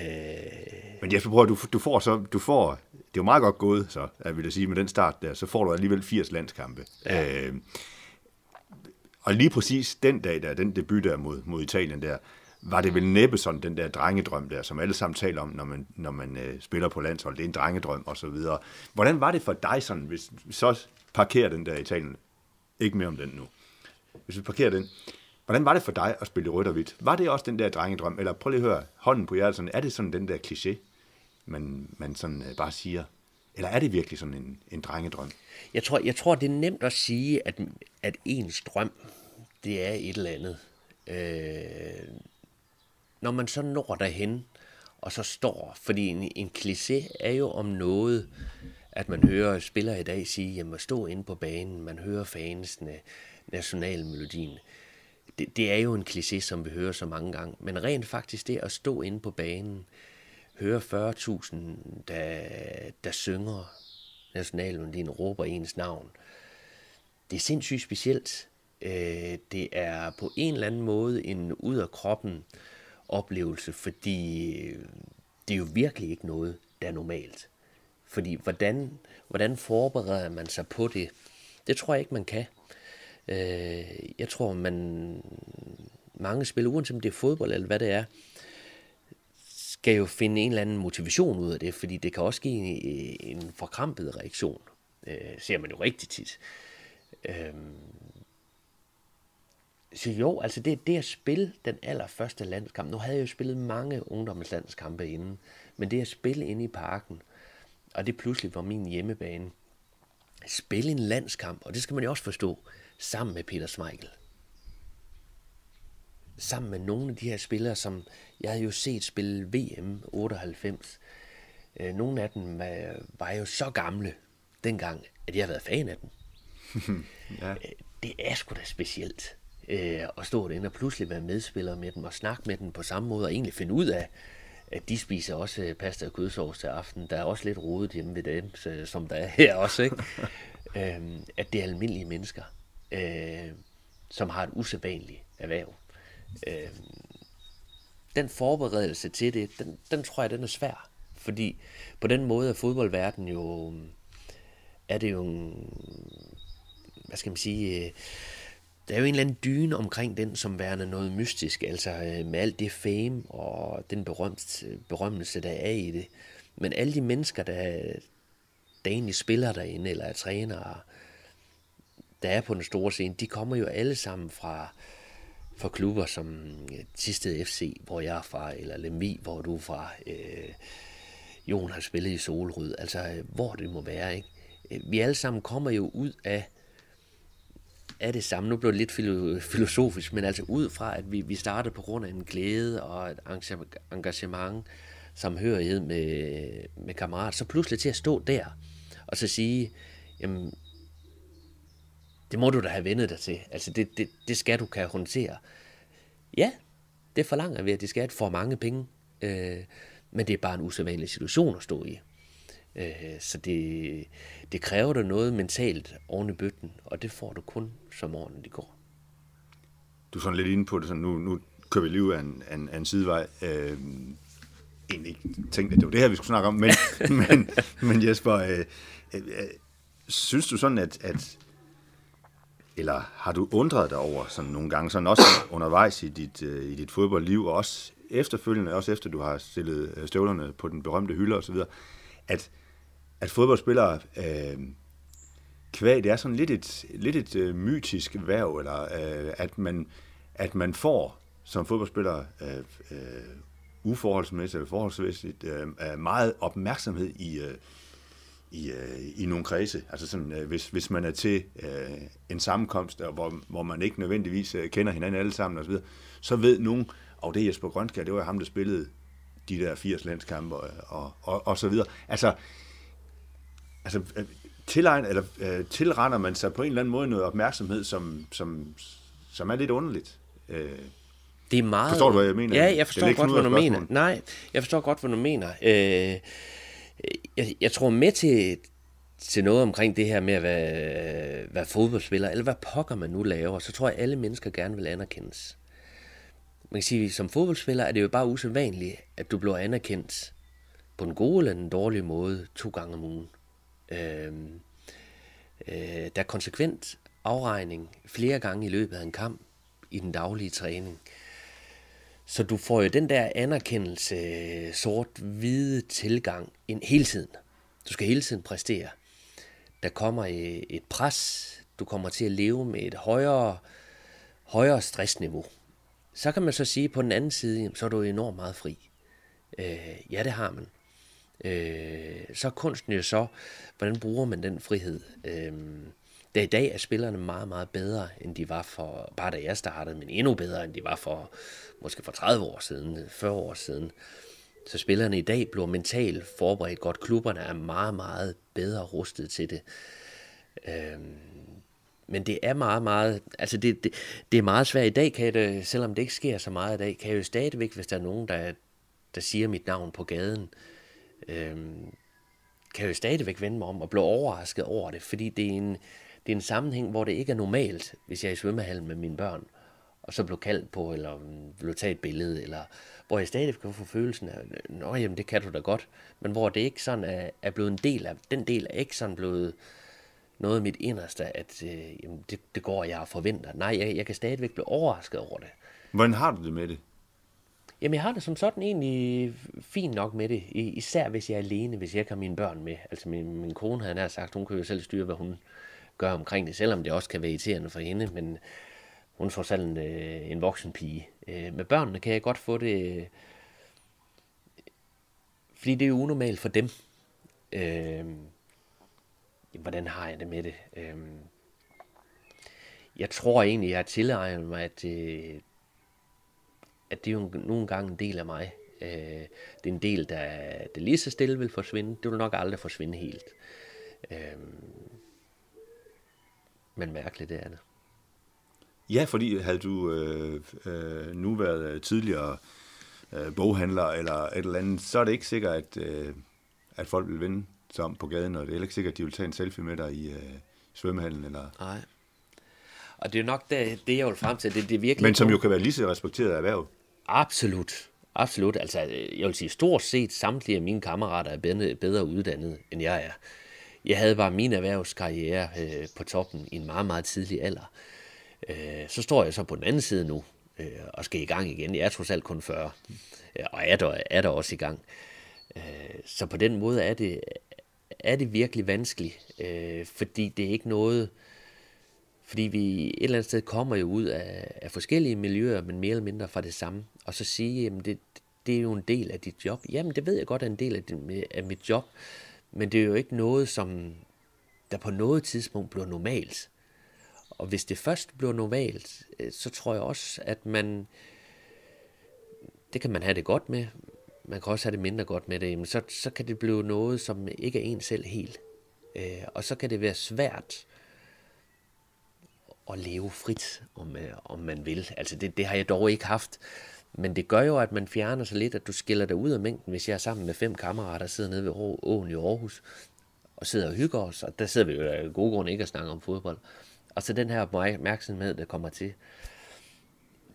Men jeg prøve, du, du får så, du får, det er jo meget godt gået, så jeg vil sige, med den start der, så får du alligevel 80 landskampe. Ja. Øh, og lige præcis den dag der, den debut der mod, mod Italien der, var det vel næppe sådan den der drengedrøm der, som alle sammen taler om, når man, når man øh, spiller på landshold. Det er en drengedrøm og så videre. Hvordan var det for dig sådan, hvis vi så parkerer den der i Italien? Ikke mere om den nu. Hvis vi parkerer den. Hvordan var det for dig at spille rødt og hvidt? Var det også den der drengedrøm? Eller prøv lige at høre, hånden på hjertet, sådan, er det sådan den der kliché, man, man sådan øh, bare siger? Eller er det virkelig sådan en, en drengedrøm? Jeg tror, jeg tror, det er nemt at sige, at, at ens drøm, det er et eller andet. Øh, når man så når derhen, og så står, fordi en, en kliché er jo om noget, at man hører spillere i dag sige, jamen stå inde på banen, man hører fansene, nationalmelodien. Det, det er jo en kliché, som vi hører så mange gange. Men rent faktisk det at stå inde på banen, høre 40.000, der, der synger nationalmelodien, råber ens navn. Det er sindssygt specielt. Øh, det er på en eller anden måde en ud af kroppen oplevelse, fordi øh, det er jo virkelig ikke noget, der er normalt. Fordi hvordan, hvordan forbereder man sig på det? Det tror jeg ikke, man kan. Øh, jeg tror, man mange spiller, uanset om det er fodbold eller hvad det er, skal jo finde en eller anden motivation ud af det, fordi det kan også give en, øh, en forkrampet reaktion. Øh, ser man jo rigtig tit. Øh, så jo, altså det, det at spille den allerførste landskamp, nu havde jeg jo spillet mange ungdomslandskampe inden, men det at spille inde i parken, og det pludselig var min hjemmebane, spille en landskamp, og det skal man jo også forstå, sammen med Peter Smeichel. Sammen med nogle af de her spillere, som jeg havde jo set spille VM 98. Øh, nogle af dem var jo så gamle dengang, at jeg har været fan af dem. ja. Øh, det er sgu da specielt øh, at stå derinde og pludselig være medspiller med dem og snakke med dem på samme måde og egentlig finde ud af, at de spiser også pasta og kødsovs til aften. Der er også lidt rodet hjemme ved dem, som der er her også, ikke? øhm, at det er almindelige mennesker, øh, som har et usædvanligt erhverv. Øh, den forberedelse til det, den, den tror jeg, den er svær. Fordi på den måde er fodboldverdenen jo, er det jo en, hvad skal man sige, øh, der er jo en eller anden dyne omkring den, som værende noget mystisk, altså øh, med alt det fame og den berømt, berømmelse, der er i det. Men alle de mennesker, der, der egentlig spiller derinde, eller er trænere, der er på den store scene, de kommer jo alle sammen fra, fra klubber som øh, Tisted FC, hvor jeg er fra, eller Lemvi, hvor du er fra. Øh, Jon har spillet i Solrød, altså øh, hvor det må være. Ikke? Øh, vi alle sammen kommer jo ud af er det samme. Nu blev det lidt filosofisk, men altså ud fra, at vi, vi startede på grund af en glæde og et engagement, samhørighed med, med kammerat, så pludselig til at stå der og så sige, jamen, det må du da have vendet dig til. Altså, det, det, det skal du kan håndtere. Ja, det forlanger vi, at det skal for mange penge. Øh, men det er bare en usædvanlig situation at stå i. Øh, så det, det kræver dig noget mentalt oven i bøtten, og det får du kun, som årene de går. Du er sådan lidt inde på det, sådan nu, nu kører vi lige af en, en, en sidevej. Øh, egentlig ikke tænkt, at det var det her, vi skulle snakke om, men, men, men Jesper, øh, øh, øh, synes du sådan, at, at eller har du undret dig over sådan nogle gange, sådan også undervejs i dit, øh, i dit fodboldliv, og også efterfølgende, også efter du har stillet øh, støvlerne på den berømte hylde osv., at, at fodboldspillere, øh, kvæg, det er sådan lidt et, lidt et øh, mytisk værv, eller øh, at, man, at man får som fodboldspiller øh, øh, uforholdsmæssigt eller forholdsmæssigt øh, meget opmærksomhed i, øh, i, øh, i nogle kredse. Altså sådan, øh, hvis, hvis man er til øh, en sammenkomst, hvor, hvor man ikke nødvendigvis øh, kender hinanden alle sammen osv., så ved nogen, og det er Jesper Grønskær, det var ham, der spillede de der 80 landskampe og, og, og, og så videre. Altså, altså øh, tilegn, eller, øh, tilrender man sig på en eller anden måde noget opmærksomhed, som, som, som er lidt underligt. Øh, det er meget... Forstår du, hvad jeg mener? Ja, jeg forstår godt, hvad du mener. Nej, jeg forstår godt, hvad du mener. Øh, jeg, jeg tror med til, til noget omkring det her med at være, være fodboldspiller, eller hvad pokker man nu laver, så tror jeg, at alle mennesker gerne vil anerkendes. Man kan sige, at som fodboldspiller er det jo bare usædvanligt, at du bliver anerkendt på en god eller en dårlig måde to gange om ugen. Øh, øh, der er konsekvent afregning flere gange i løbet af en kamp i den daglige træning. Så du får jo den der anerkendelse, sort-hvide tilgang ind hele tiden. Du skal hele tiden præstere. Der kommer et pres, du kommer til at leve med et højere, højere stressniveau. Så kan man så sige på den anden side, så er du enormt meget fri. Øh, ja, det har man. Øh, så er kunsten jo så, hvordan bruger man den frihed? Øh, der i dag er spillerne meget, meget bedre, end de var for, bare da jeg startede, men endnu bedre, end de var for, måske for 30 år siden, 40 år siden. Så spillerne i dag bliver mentalt forberedt godt. Klubberne er meget, meget bedre rustet til det. Øhm, men det er meget, meget, altså det, det, det er meget svært i dag, kan det, selvom det ikke sker så meget i dag, kan jeg jo stadigvæk, hvis der er nogen, der, der siger mit navn på gaden, øhm, kan jeg jo stadigvæk vende mig om og blive overrasket over det, fordi det er en, det er en sammenhæng, hvor det ikke er normalt, hvis jeg er i svømmehallen med mine børn, og så blev kaldt på, eller mm, blev taget et billede, eller hvor jeg stadig kan få følelsen af, nå jamen, det kan du da godt, men hvor det ikke sådan er, er blevet en del af, den del er ikke sådan blevet noget af mit inderste, at øh, jamen, det, det går, jeg forventer. Nej, jeg, jeg kan stadigvæk blive overrasket over det. Hvordan har du det med det? Jamen, jeg har det som sådan egentlig fint nok med det, især hvis jeg er alene, hvis jeg ikke har mine børn med. Altså, min, min kone havde sagt, hun kan jo selv styre, hvad hun gør omkring det, selvom det også kan være irriterende for hende, men hun får selv en, øh, en voksen pige. Øh, med børnene kan jeg godt få det, øh, fordi det er jo unormalt for dem. Øh, hvordan har jeg det med det? Øh, jeg tror egentlig, jeg har tilegnet mig, at, det, at det er jo nogle gange en del af mig. Øh, det er en del, der, der lige så stille vil forsvinde. Det vil nok aldrig forsvinde helt. Øh, men mærkeligt, det er det. Ja, fordi havde du øh, øh, nu været tidligere øh, boghandler eller et eller andet, så er det ikke sikkert, at, øh, at folk vil vende sig om på gaden, og det er heller ikke sikkert, at de vil tage en selfie med dig i øh, svømmehallen. Eller... Nej. Og det er nok det, det jeg vil frem til. Det, det er virkelig Men som jo kan være lige så respekteret erhverv. Absolut. Absolut. Altså, øh, jeg vil sige, stort set samtlige af mine kammerater er bedre, bedre uddannet, end jeg er. Jeg havde bare min erhvervskarriere øh, på toppen i en meget, meget tidlig alder. Øh, så står jeg så på den anden side nu, øh, og skal i gang igen. Jeg er trods alt kun 40, øh, og er der, er der også i gang. Øh, så på den måde er det, er det virkelig vanskeligt, øh, fordi det er ikke noget, fordi vi et eller andet sted kommer jo ud af, af forskellige miljøer, men mere eller mindre fra det samme, og så sige, jamen det, det er jo en del af dit job. Jamen det ved jeg godt er en del af, det, af mit job, men det er jo ikke noget, som der på noget tidspunkt bliver normalt. Og hvis det først bliver normalt, øh, så tror jeg også, at man, det kan man have det godt med, man kan også have det mindre godt med det, men så, så kan det blive noget, som ikke er en selv helt. Øh, og så kan det være svært at leve frit, om, øh, om man vil. Altså det, det har jeg dog ikke haft. Men det gør jo, at man fjerner sig lidt, at du skiller dig ud af mængden, hvis jeg er sammen med fem kammerater, sidder nede ved åen i Aarhus, og sidder og hygger os, og der sidder vi jo af gode grunde ikke at snakke om fodbold. Og så den her opmærksomhed, der kommer til,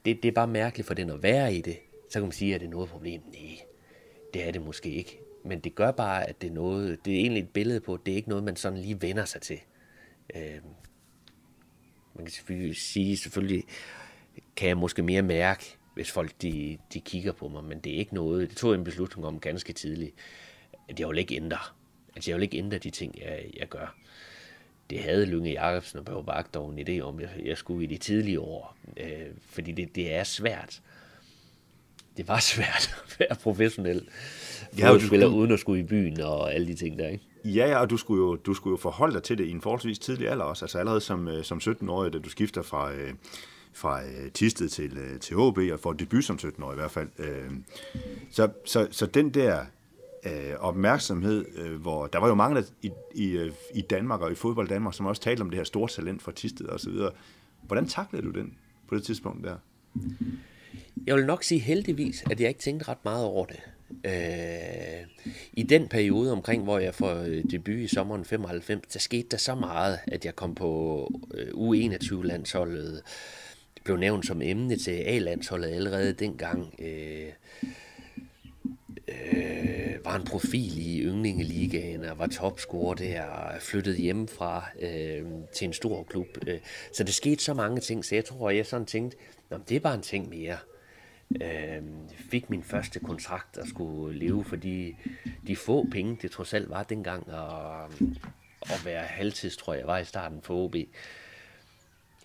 det, det er bare mærkeligt for den at være i det. Så kan man sige, at det er noget problem. Nej, det er det måske ikke. Men det gør bare, at det er noget, det er egentlig et billede på, at det er ikke noget, man sådan lige vender sig til. Øh, man kan selvfølgelig sige, selvfølgelig kan jeg måske mere mærke, hvis folk de, de kigger på mig, men det er ikke noget, det tog jeg en beslutning om ganske tidligt, at jeg vil ikke ændre. Altså jeg vil ikke ændre de ting, jeg, jeg gør. Det havde Lynge Jacobsen og Børge Bak dog en idé om, at jeg skulle i de tidlige år, øh, fordi det, det er svært. Det var svært at være professionel ja, spiller skulle... uden at skulle i byen og alle de ting der, ikke? Ja, ja, og du skulle, jo, du skulle jo forholde dig til det i en forholdsvis tidlig alder også, altså allerede som, øh, som 17-årig, da du skifter fra, øh, fra øh, Tisted til, øh, til HB, og får debut som 17-årig i hvert fald. Øh, så, så, så den der øh, opmærksomhed, øh, hvor der var jo mange der i, i, øh, i Danmark og i fodbold Danmark, som også talte om det her store talent fra Tisted og så videre. Hvordan taklede du den på det tidspunkt der? Jeg vil nok sige heldigvis, at jeg ikke tænkte ret meget over det. Øh, I den periode omkring, hvor jeg får øh, debut i sommeren 95, der skete der så meget, at jeg kom på øh, U21-landsholdet, det blev nævnt som emne til A-landsholdet allerede dengang. Øh, øh, var en profil i yndlingeligaen og var topscorer der og flyttede hjemmefra øh, til en stor klub. Øh, så det skete så mange ting, så jeg tror, jeg sådan tænkte, det er bare en ting mere. Øh, fik min første kontrakt og skulle leve for de, de få penge, det trods alt var dengang, og, og være halvtids, tror jeg, var i starten for OB.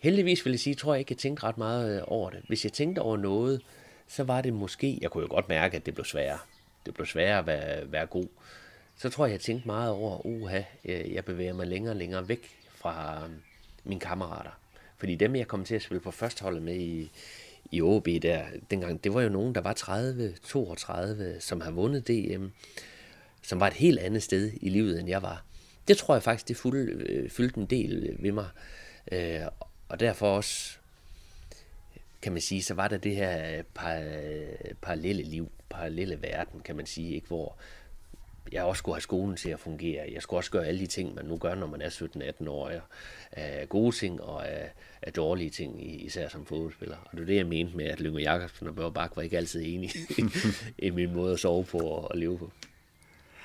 Heldigvis vil jeg sige, tror jeg ikke, jeg tænkte ret meget øh, over det. Hvis jeg tænkte over noget, så var det måske, jeg kunne jo godt mærke, at det blev sværere. Det blev sværere at være, være god. Så tror jeg, jeg tænkte meget over, uha, øh, jeg bevæger mig længere og længere væk fra øh, mine kammerater. Fordi dem, jeg kom til at spille på førsteholdet med i, i OB der, dengang, det var jo nogen, der var 30, 32, som har vundet DM, som var et helt andet sted i livet, end jeg var. Det tror jeg faktisk, det fuld, øh, fyldte en del øh, ved mig. Øh, og derfor også, kan man sige, så var der det her øh, par, øh, parallelle liv, parallelle verden, kan man sige, ikke, hvor jeg også skulle have skolen til at fungere. Jeg skulle også gøre alle de ting, man nu gør, når man er 17-18 år. Af gode ting og af, af dårlige ting, især som fodboldspiller. Og det er det, jeg mente med, at Lyngve Jacobsen og Børge Bak var ikke altid enige i min måde at sove på og leve på.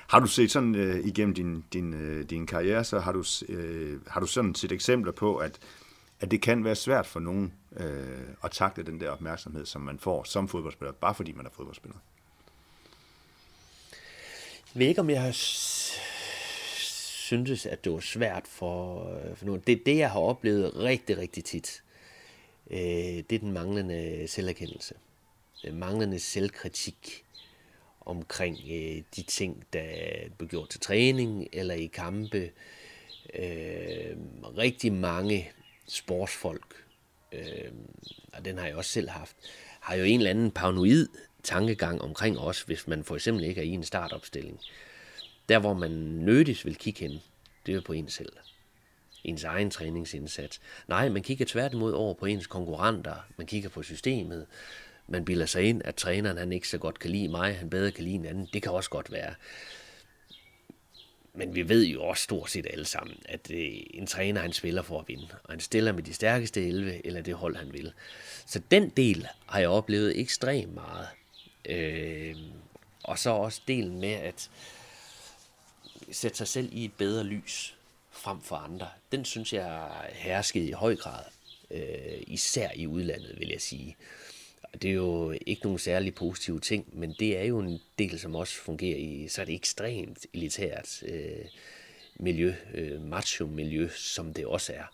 Har du set sådan øh, igennem din, din, øh, din karriere, så har du, øh, har du sådan set eksempler på, at, at det kan være svært for nogen øh, at takle den der opmærksomhed, som man får som fodboldspiller, bare fordi man er fodboldspiller? Jeg ved ikke, om jeg har syntes, at det var svært for, øh, for nogen. Det er det, jeg har oplevet rigtig, rigtig tit. Øh, det er den manglende selverkendelse. Den manglende selvkritik omkring øh, de ting, der blev gjort til træning eller i kampe. Øh, rigtig mange sportsfolk, øh, og den har jeg også selv haft, har jo en eller anden paranoid tankegang omkring os, hvis man for eksempel ikke er i en startopstilling. Der, hvor man nødigt vil kigge hen, det er på en selv. Ens egen træningsindsats. Nej, man kigger tværtimod over på ens konkurrenter. Man kigger på systemet man bilder sig ind, at træneren han ikke så godt kan lide mig, han bedre kan lide en anden. Det kan også godt være. Men vi ved jo også stort set alle sammen, at øh, en træner han spiller for at vinde. Og han stiller med de stærkeste 11, eller det hold han vil. Så den del har jeg oplevet ekstremt meget. Øh, og så også delen med at sætte sig selv i et bedre lys frem for andre. Den synes jeg herskede i høj grad. Øh, især i udlandet, vil jeg sige. Det er jo ikke nogen særlig positive ting, men det er jo en del, som også fungerer i, så er det ekstremt elitært øh, miljø, øh, macho-miljø, som det også er.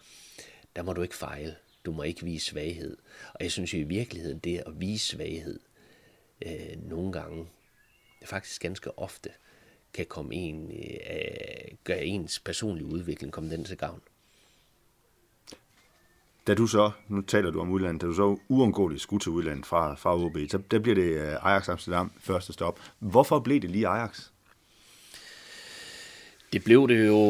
Der må du ikke fejle. Du må ikke vise svaghed. Og jeg synes jo i virkeligheden, det at vise svaghed, øh, nogle gange, faktisk ganske ofte, kan komme en, øh, gøre ens personlige udvikling, komme den til gavn. Da du så, nu taler du om udlandet, da du så uundgåeligt skulle til udlandet fra, fra OB, så der bliver det øh, Ajax Amsterdam første stop. Hvorfor blev det lige Ajax? Det blev det jo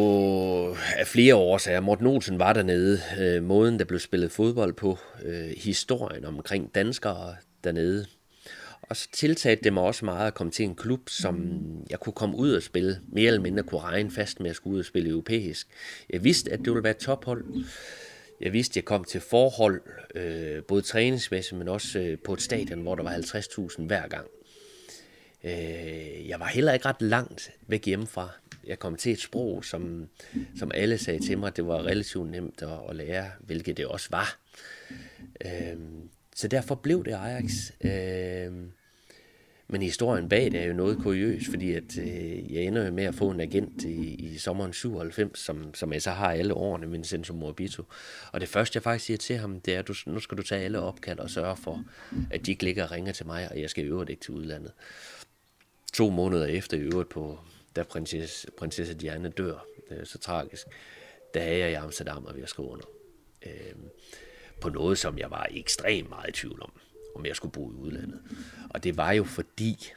af flere årsager. Morten Olsen var dernede. Øh, måden, der blev spillet fodbold på. Øh, historien omkring danskere dernede. Og så tiltalte det mig også meget at komme til en klub, som jeg kunne komme ud og spille. Mere eller mindre kunne regne fast med at skulle ud og spille europæisk. Jeg vidste, at det ville være et tophold. Jeg vidste, at jeg kom til forhold, øh, både træningsmæssigt, men også øh, på et stadion, hvor der var 50.000 hver gang. Øh, jeg var heller ikke ret langt væk hjemmefra. Jeg kom til et sprog, som, som alle sagde til mig, det var relativt nemt at, at lære, hvilket det også var. Øh, så derfor blev det Ajax. Øh, men historien bag det er jo noget kuriøs, fordi at, øh, jeg ender jo med at få en agent i, i sommeren 97, som, som jeg så har alle årene, min Senso Morbito. Og det første, jeg faktisk siger til ham, det er, at du, nu skal du tage alle opkald og sørge for, at de ikke ligger og ringer til mig, og jeg skal i øvrigt ikke til udlandet. To måneder efter i øvrigt på, da prinsesse, prinsesse Diana dør, det er så tragisk, der er jeg i Amsterdam og ved at skrive under. Øh, på noget, som jeg var ekstremt meget i tvivl om om jeg skulle bo i udlandet. Og det var jo fordi,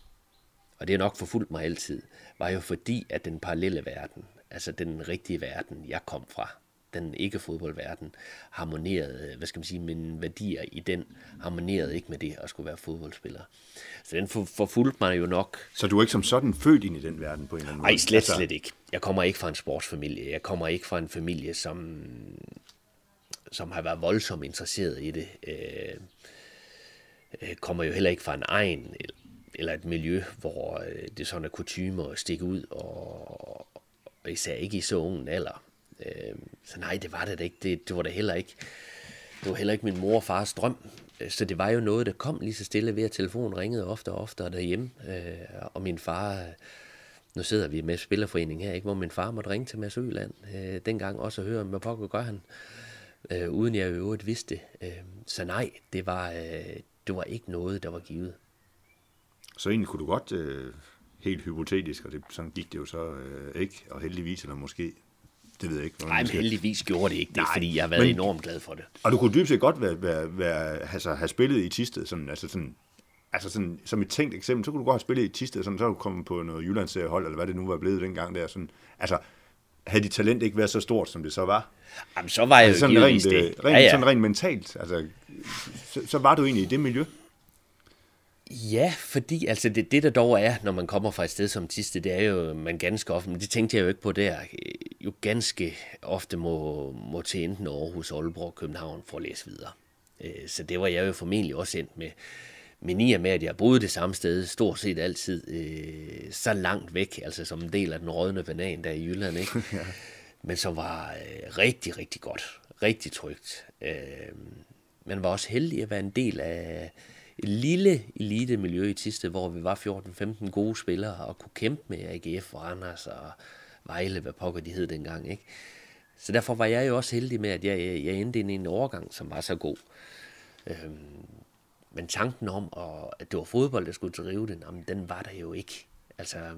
og det er nok forfulgt mig altid, var jo fordi, at den parallelle verden, altså den rigtige verden, jeg kom fra, den ikke fodboldverden, harmonerede, hvad skal man sige, mine værdier i den, harmonerede ikke med det at skulle være fodboldspiller. Så den forfulgte mig jo nok. Så du er ikke som sådan født ind i den verden på en eller anden måde? Nej, slet, altså... slet ikke. Jeg kommer ikke fra en sportsfamilie. Jeg kommer ikke fra en familie, som, som har været voldsomt interesseret i det. Øh, øh, kommer jo heller ikke fra en egen eller et miljø, hvor øh, det sådan er kutume at stikke ud, og, og især ikke i så ungen alder. Øh, så nej, det var det da ikke. Det, det var da heller ikke. Det var heller ikke min mor og fars drøm øh, så det var jo noget, der kom lige så stille ved, at telefonen ringede ofte og ofte derhjemme. Øh, og min far, øh, nu sidder vi med Spillerforeningen her, ikke, hvor min far måtte ringe til Mads Øland, øh, dengang også og høre, hvad pokker gør han, øh, uden jeg i øvrigt vidste det. Øh, så nej, det var, øh, det var ikke noget, der var givet. Så egentlig kunne du godt, øh, helt hypotetisk, og det, sådan gik det jo så øh, ikke, og heldigvis, eller måske det ved jeg ikke. Nej, men heldigvis gjorde det ikke det, Nej, fordi jeg har været men, enormt glad for det. Og du kunne dybt set godt være, være, være, altså, have spillet i Tisted, sådan, altså sådan, altså sådan, som et tænkt eksempel, så kunne du godt have spillet i Tisted, sådan, så kunne du komme på noget Jyllandsserie-hold, eller hvad det nu var blevet dengang der. Sådan, altså, havde dit talent ikke været så stort, som det så var? Jamen, så var jeg altså, sådan rent, det. Øh, rent, ja, ja. Sådan rent mentalt, altså, så, så var du egentlig i det miljø. Ja, fordi altså det, det der dog er, når man kommer fra et sted som Tiste, det er jo, man ganske ofte, men det tænkte jeg jo ikke på der, jo ganske ofte må, må til enten Aarhus, Aalborg, København for at læse videre. Øh, så det var jeg jo formentlig også endt med. Men i og med, at jeg boede det samme sted, stort set altid, øh, så langt væk, altså som en del af den rådne banan der i Jylland, ikke? ja. men som var øh, rigtig, rigtig godt, rigtig trygt. Øh, man var også heldig at være en del af et lille elite-miljø i Tiste, hvor vi var 14-15 gode spillere og kunne kæmpe med AGF og Anders og Vejle, hvad pokker de hed dengang. Ikke? Så derfor var jeg jo også heldig med, at jeg, jeg endte ind i en overgang, som var så god. Øhm, men tanken om, at det var fodbold, der skulle drive den, jamen, den var der jo ikke. Altså,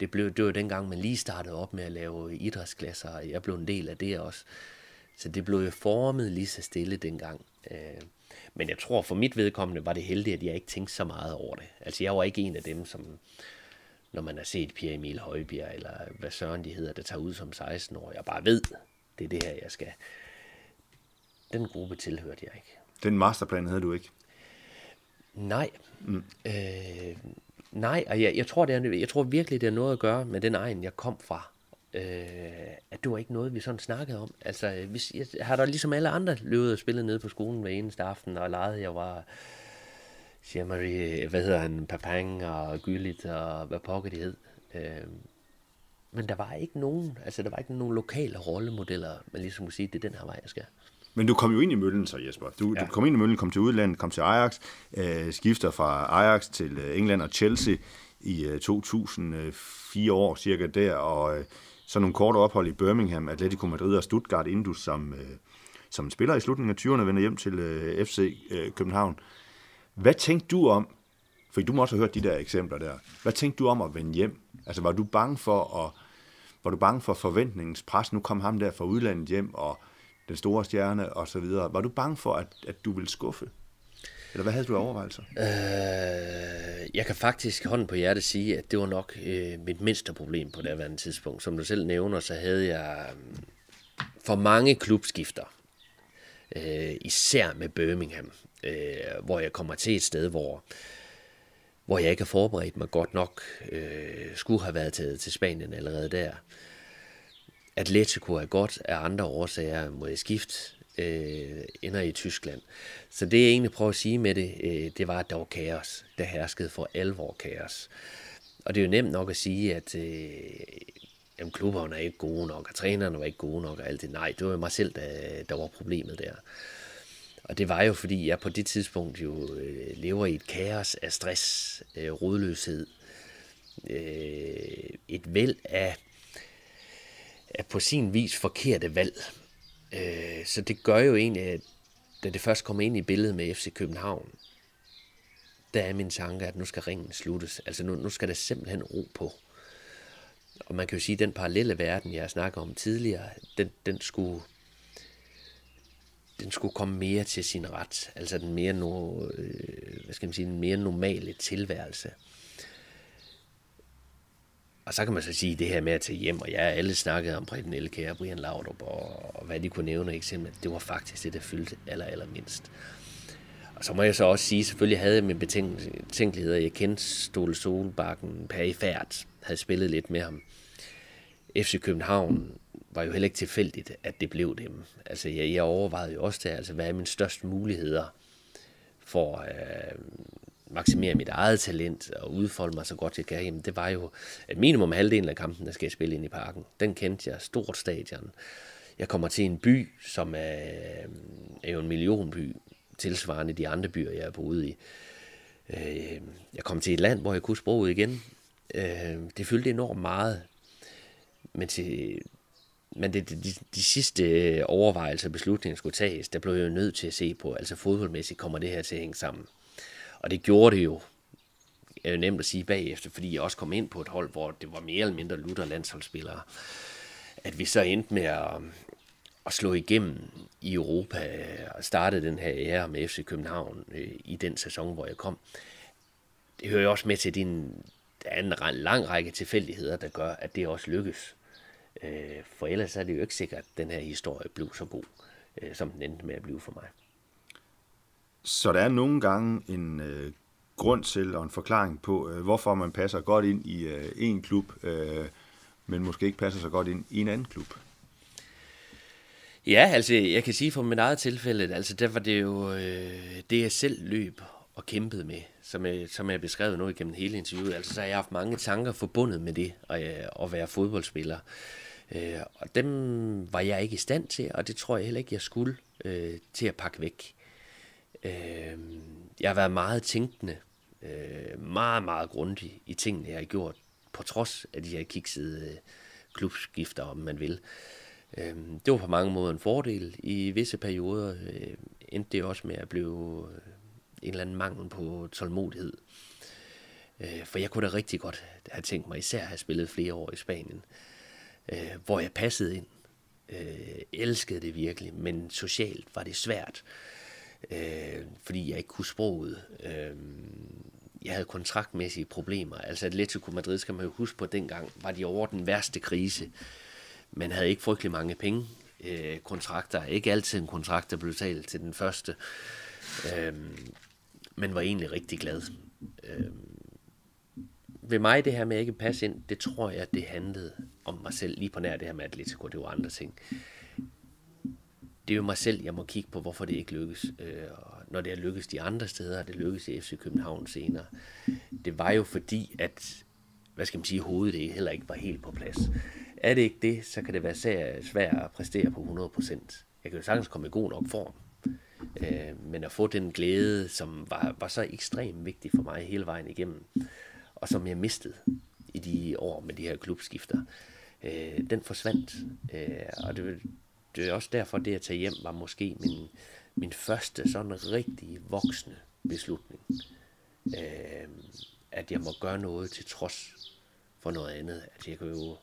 det, blev, det var dengang, man lige startede op med at lave idrætsklasser, og jeg blev en del af det også. Så det blev jo formet lige så stille dengang. Øh, men jeg tror, for mit vedkommende var det heldigt, at jeg ikke tænkte så meget over det. Altså, jeg var ikke en af dem, som, når man har set Pierre Emil Højbjerg, eller hvad søren de hedder, der tager ud som 16 år, jeg bare ved, det er det her, jeg skal. Den gruppe tilhørte jeg ikke. Den masterplan havde du ikke? Nej. Mm. Øh, nej, og jeg, jeg, tror, det er, jeg tror virkelig, det har noget at gøre med den egen, jeg kom fra øh, at det var ikke noget, vi sådan snakkede om. Altså, hvis, jeg har da ligesom alle andre løbet og spillet nede på skolen hver eneste aften, og leget, jeg var Marie, hvad hedder han, Papang og Gyllit og hvad pokker de hed. Øh, men der var ikke nogen, altså der var ikke nogen lokale rollemodeller, man ligesom kunne sige, det er den her vej, jeg skal. Men du kom jo ind i møllen så, Jesper. Du, ja. du kom ind i møllen, kom til udlandet, kom til Ajax, øh, skifter fra Ajax til øh, England og Chelsea i øh, 2004 år cirka der, og øh, så nogle korte ophold i Birmingham, Atletico Madrid og Stuttgart, inden du som, øh, som spiller i slutningen af 20'erne vender hjem til øh, FC øh, København. Hvad tænkte du om, for du må også have hørt de der eksempler der, hvad tænkte du om at vende hjem? Altså var du bange for at, var du bange for forventningens pres? Nu kom ham der fra udlandet hjem, og den store stjerne og så videre. Var du bange for, at, at du ville skuffe? Eller hvad havde du overvejelser? Øh, jeg kan faktisk hånden på hjertet sige, at det var nok øh, mit mindste problem på det andet tidspunkt. Som du selv nævner, så havde jeg øh, for mange klubskifter. Øh, især med Birmingham, øh, hvor jeg kommer til et sted, hvor, hvor jeg ikke har forberedt mig godt nok. Øh, skulle have været taget til Spanien allerede der. Atletico er godt af andre årsager, må jeg skifte øh, ender i Tyskland. Så det jeg egentlig prøver at sige med det, øh, det var, at der var kaos. Der herskede for alvor kaos. Og det er jo nemt nok at sige, at øh, jamen, klubberne er ikke gode nok, og trænerne var ikke gode nok, og alt det. Nej, det var jo mig selv, der, der var problemet der. Og det var jo, fordi jeg på det tidspunkt jo øh, lever i et kaos af stress, øh, rodløshed, øh, et væld af, er på sin vis forkerte valg. Øh, så det gør jo egentlig, at da det først kommer ind i billedet med FC København, der er min tanke, at nu skal ringen sluttes. Altså nu, nu skal der simpelthen ro på. Og man kan jo sige, at den parallelle verden, jeg snakker om tidligere, den, den skulle den skulle komme mere til sin ret. Altså den mere, no, øh, hvad skal man sige, den mere normale tilværelse. Og så kan man så sige det her med at tage hjem, og jeg alle snakkede om Preben Elke og Brian Laudrup, og, og hvad de kunne nævne eksempel, det var faktisk det, der fyldte aller, aller mindst. Og så må jeg så også sige, selvfølgelig havde jeg mine betænkeligheder. Jeg kendte Ståle Solbakken perifært, havde spillet lidt med ham. FC København var jo heller ikke tilfældigt, at det blev dem. Altså, jeg, jeg overvejede jo også der, altså, hvad er mine største muligheder for øh, maksimere mit eget talent og udfolde mig så godt jeg kan, jamen det var jo at minimum halvdelen af kampen, der skal jeg spille ind i parken. Den kendte jeg, stort stadion. Jeg kommer til en by, som er, er jo en millionby, tilsvarende de andre byer, jeg har boet i. Øh, jeg kom til et land, hvor jeg kunne sproget igen. Øh, det fyldte enormt meget. Men, til, men det, de, de sidste øh, overvejelser og beslutninger skulle tages, der blev jeg jo nødt til at se på, altså fodboldmæssigt kommer det her til at hænge sammen. Og det gjorde det jo er jo nemt at sige bagefter, fordi jeg også kom ind på et hold, hvor det var mere eller mindre lutter landsholdsspillere. At vi så endte med at, at slå igennem i Europa og starte den her ære med FC København øh, i den sæson, hvor jeg kom. Det hører jo også med til, din, der er en lang række tilfældigheder, der gør, at det også lykkes. Øh, for ellers er det jo ikke sikkert, at den her historie blev så god, øh, som den endte med at blive for mig. Så der er nogle gange en øh, grund til og en forklaring på, øh, hvorfor man passer godt ind i øh, en klub, øh, men måske ikke passer så godt ind i en anden klub. Ja, altså jeg kan sige for mit eget tilfælde, altså der var det jo øh, det, jeg selv løb og kæmpede med, som jeg, som jeg beskrev nu igennem hele interviewet. Altså så har jeg haft mange tanker forbundet med det, at, øh, at være fodboldspiller. Øh, og dem var jeg ikke i stand til, og det tror jeg heller ikke, jeg skulle øh, til at pakke væk. Øh, jeg har været meget tænkende, øh, meget, meget grundig i tingene, jeg har gjort, på trods af de her kiksede øh, klubskifter, om man vil. Øh, det var på mange måder en fordel. I visse perioder øh, endte det også med at blive øh, en eller anden mangel på tålmodighed. Øh, for jeg kunne da rigtig godt have tænkt mig især at have spillet flere år i Spanien, øh, hvor jeg passede ind. Øh, elskede det virkelig, men socialt var det svært øh, Øh, fordi jeg ikke kunne sproget. Øh, jeg havde kontraktmæssige problemer. Altså Atletico Madrid, skal man jo huske på dengang, var de over den værste krise. Man havde ikke frygtelig mange penge. Øh, kontrakter, ikke altid en kontrakt, der blev talt til den første. Øh, men var egentlig rigtig glad. Øh, ved mig, det her med at ikke passe ind, det tror jeg, det handlede om mig selv, lige på nær det her med Atletico, det var andre ting det er jo mig selv, jeg må kigge på, hvorfor det ikke lykkes. Øh, og når det har lykkes de andre steder, og det lykkes i FC København senere. Det var jo fordi, at hvad skal man sige, hovedet det heller ikke var helt på plads. Er det ikke det, så kan det være svært at præstere på 100%. Jeg kan jo sagtens komme i god nok form. Øh, men at få den glæde, som var, var så ekstremt vigtig for mig hele vejen igennem, og som jeg mistede i de år med de her klubskifter, øh, den forsvandt. Øh, og det, det er også derfor, det at tage hjem var måske min, min første sådan rigtig voksne beslutning. Øh, at jeg må gøre noget til trods for noget andet. At jeg kan jo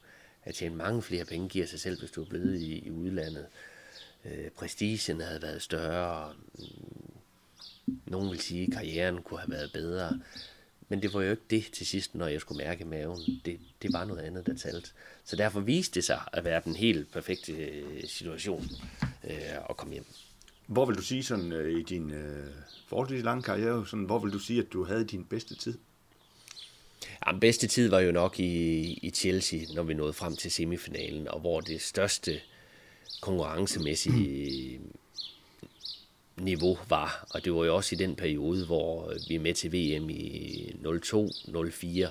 at tjene mange flere penge giver sig selv, hvis du er blevet i, i udlandet. Øh, prestigen havde været større. Nogen vil sige, at karrieren kunne have været bedre. Men det var jo ikke det til sidst, når jeg skulle mærke maven. Det, det var noget andet, der talte. Så derfor viste det sig at være den helt perfekte øh, situation øh, at komme hjem. Hvor vil du sige sådan øh, i din øh, forholdsvis lange karriere, sådan, hvor vil du sige, at du havde din bedste tid? Ja, den bedste tid var jo nok i, i Chelsea, når vi nåede frem til semifinalen, og hvor det største konkurrencemæssige niveau var. Og det var jo også i den periode, hvor øh, vi er med til VM i 02-04.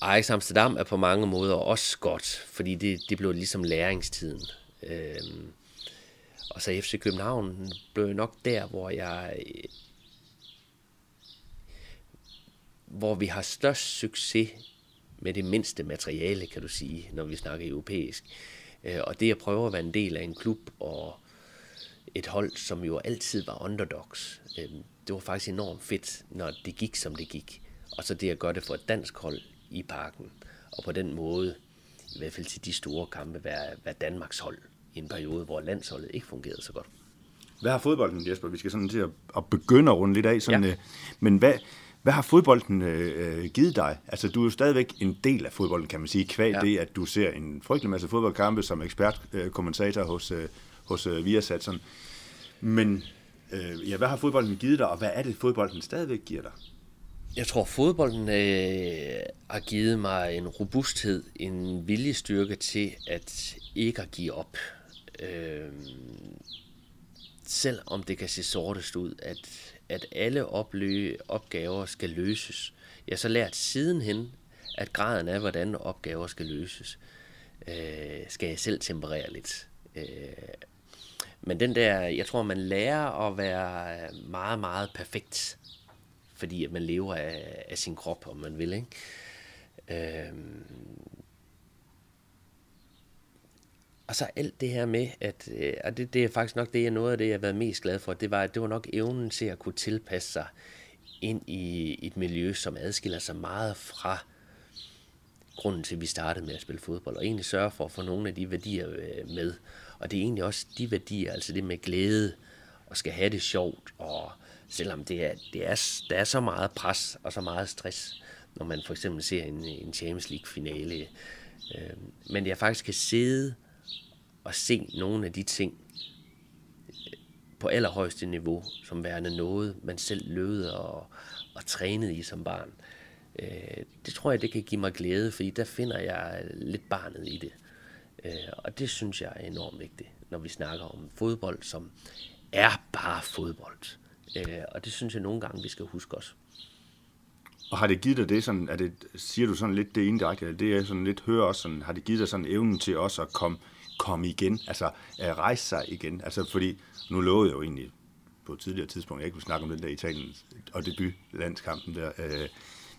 Ajax Amsterdam er på mange måder også godt, fordi det, det blev ligesom læringstiden. Øhm, og så FC København blev nok der, hvor jeg hvor vi har størst succes med det mindste materiale, kan du sige, når vi snakker europæisk. Øh, og det at prøve at være en del af en klub og et hold, som jo altid var underdogs. Øhm, det var faktisk enormt fedt, når det gik, som det gik. Og så det at gøre det for et dansk hold i parken. Og på den måde, i hvert fald til de store kampe, være, være Danmarks hold i en periode, hvor landsholdet ikke fungerede så godt. Hvad har fodbolden, Jesper? Vi skal sådan til at, at begynde at runde lidt af. Sådan, ja. øh, men hvad, hvad har fodbolden øh, givet dig? Altså, du er jo stadigvæk en del af fodbolden, kan man sige, kvæg ja. det, at du ser en frygtelig masse fodboldkampe som ekspertkommentator øh, hos, øh, hos øh, Viasat. Sådan. Men øh, ja, hvad har fodbolden givet dig, og hvad er det, fodbolden stadigvæk giver dig? Jeg tror, fodbolden øh, har givet mig en robusthed, en viljestyrke til at ikke at give op. Øh, selvom det kan se sortest ud, at, at alle oplø, opgaver skal løses. Jeg har så lært sidenhen, at graden af, hvordan opgaver skal løses, øh, skal jeg selv temperere lidt. Øh, Men den der, jeg tror, man lærer at være meget, meget perfekt, fordi at man lever af, af sin krop, om man vil, ikke? Øh, og så alt det her med, at, øh, og det, det er faktisk nok det, er noget af det, jeg har været mest glad for, det var, at det var nok evnen til at kunne tilpasse sig ind i et miljø, som adskiller sig meget fra grunden til, at vi startede med at spille fodbold, og egentlig sørge for at få nogle af de værdier øh, med. Og det er egentlig også de værdier, altså det med glæde, og skal have det sjovt, og selvom det er, det er, der er så meget pres og så meget stress, når man for eksempel ser en, en Champions League-finale. Øh, men jeg faktisk kan sidde at se nogle af de ting øh, på allerhøjeste niveau, som værende noget, man selv løvede og, og trænede i som barn. Øh, det tror jeg, det kan give mig glæde, fordi der finder jeg lidt barnet i det. Øh, og det synes jeg er enormt vigtigt, når vi snakker om fodbold, som er bare fodbold. Øh, og det synes jeg nogle gange, vi skal huske os. Og har det givet dig det sådan, er det, siger du sådan lidt det indirekte, det er sådan lidt, hører også sådan, har det givet dig sådan evnen til også at komme, komme igen, altså at rejse sig igen, altså fordi, nu lovede jeg jo egentlig på et tidligere tidspunkt, jeg ikke kunne snakke om den der Italien og debut landskampen der, øh,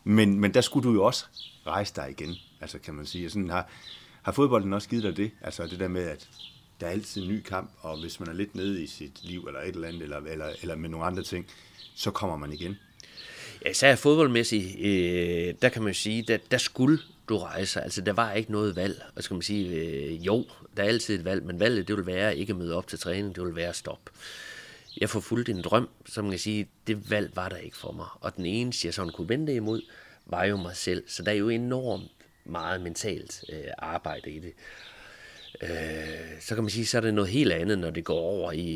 men, men der skulle du jo også rejse dig igen, altså kan man sige. Sådan har, har fodbolden også givet dig det? Altså det der med, at der er altid en ny kamp, og hvis man er lidt nede i sit liv, eller et eller andet, eller, eller, eller med nogle andre ting, så kommer man igen. Ja, især fodboldmæssigt, øh, der kan man sige, der, der skulle du rejse. Altså, der var ikke noget valg. Og skal man sige, øh, jo, der er altid et valg, men valget, det vil være ikke at møde op til træning, det vil være at stoppe. Jeg får fuldt en drøm, som man kan sige, det valg var der ikke for mig. Og den eneste, jeg sådan kunne vente imod, var jo mig selv. Så der er jo enormt meget mentalt øh, arbejde i det. Øh, så kan man sige, så er det noget helt andet, når det går over i,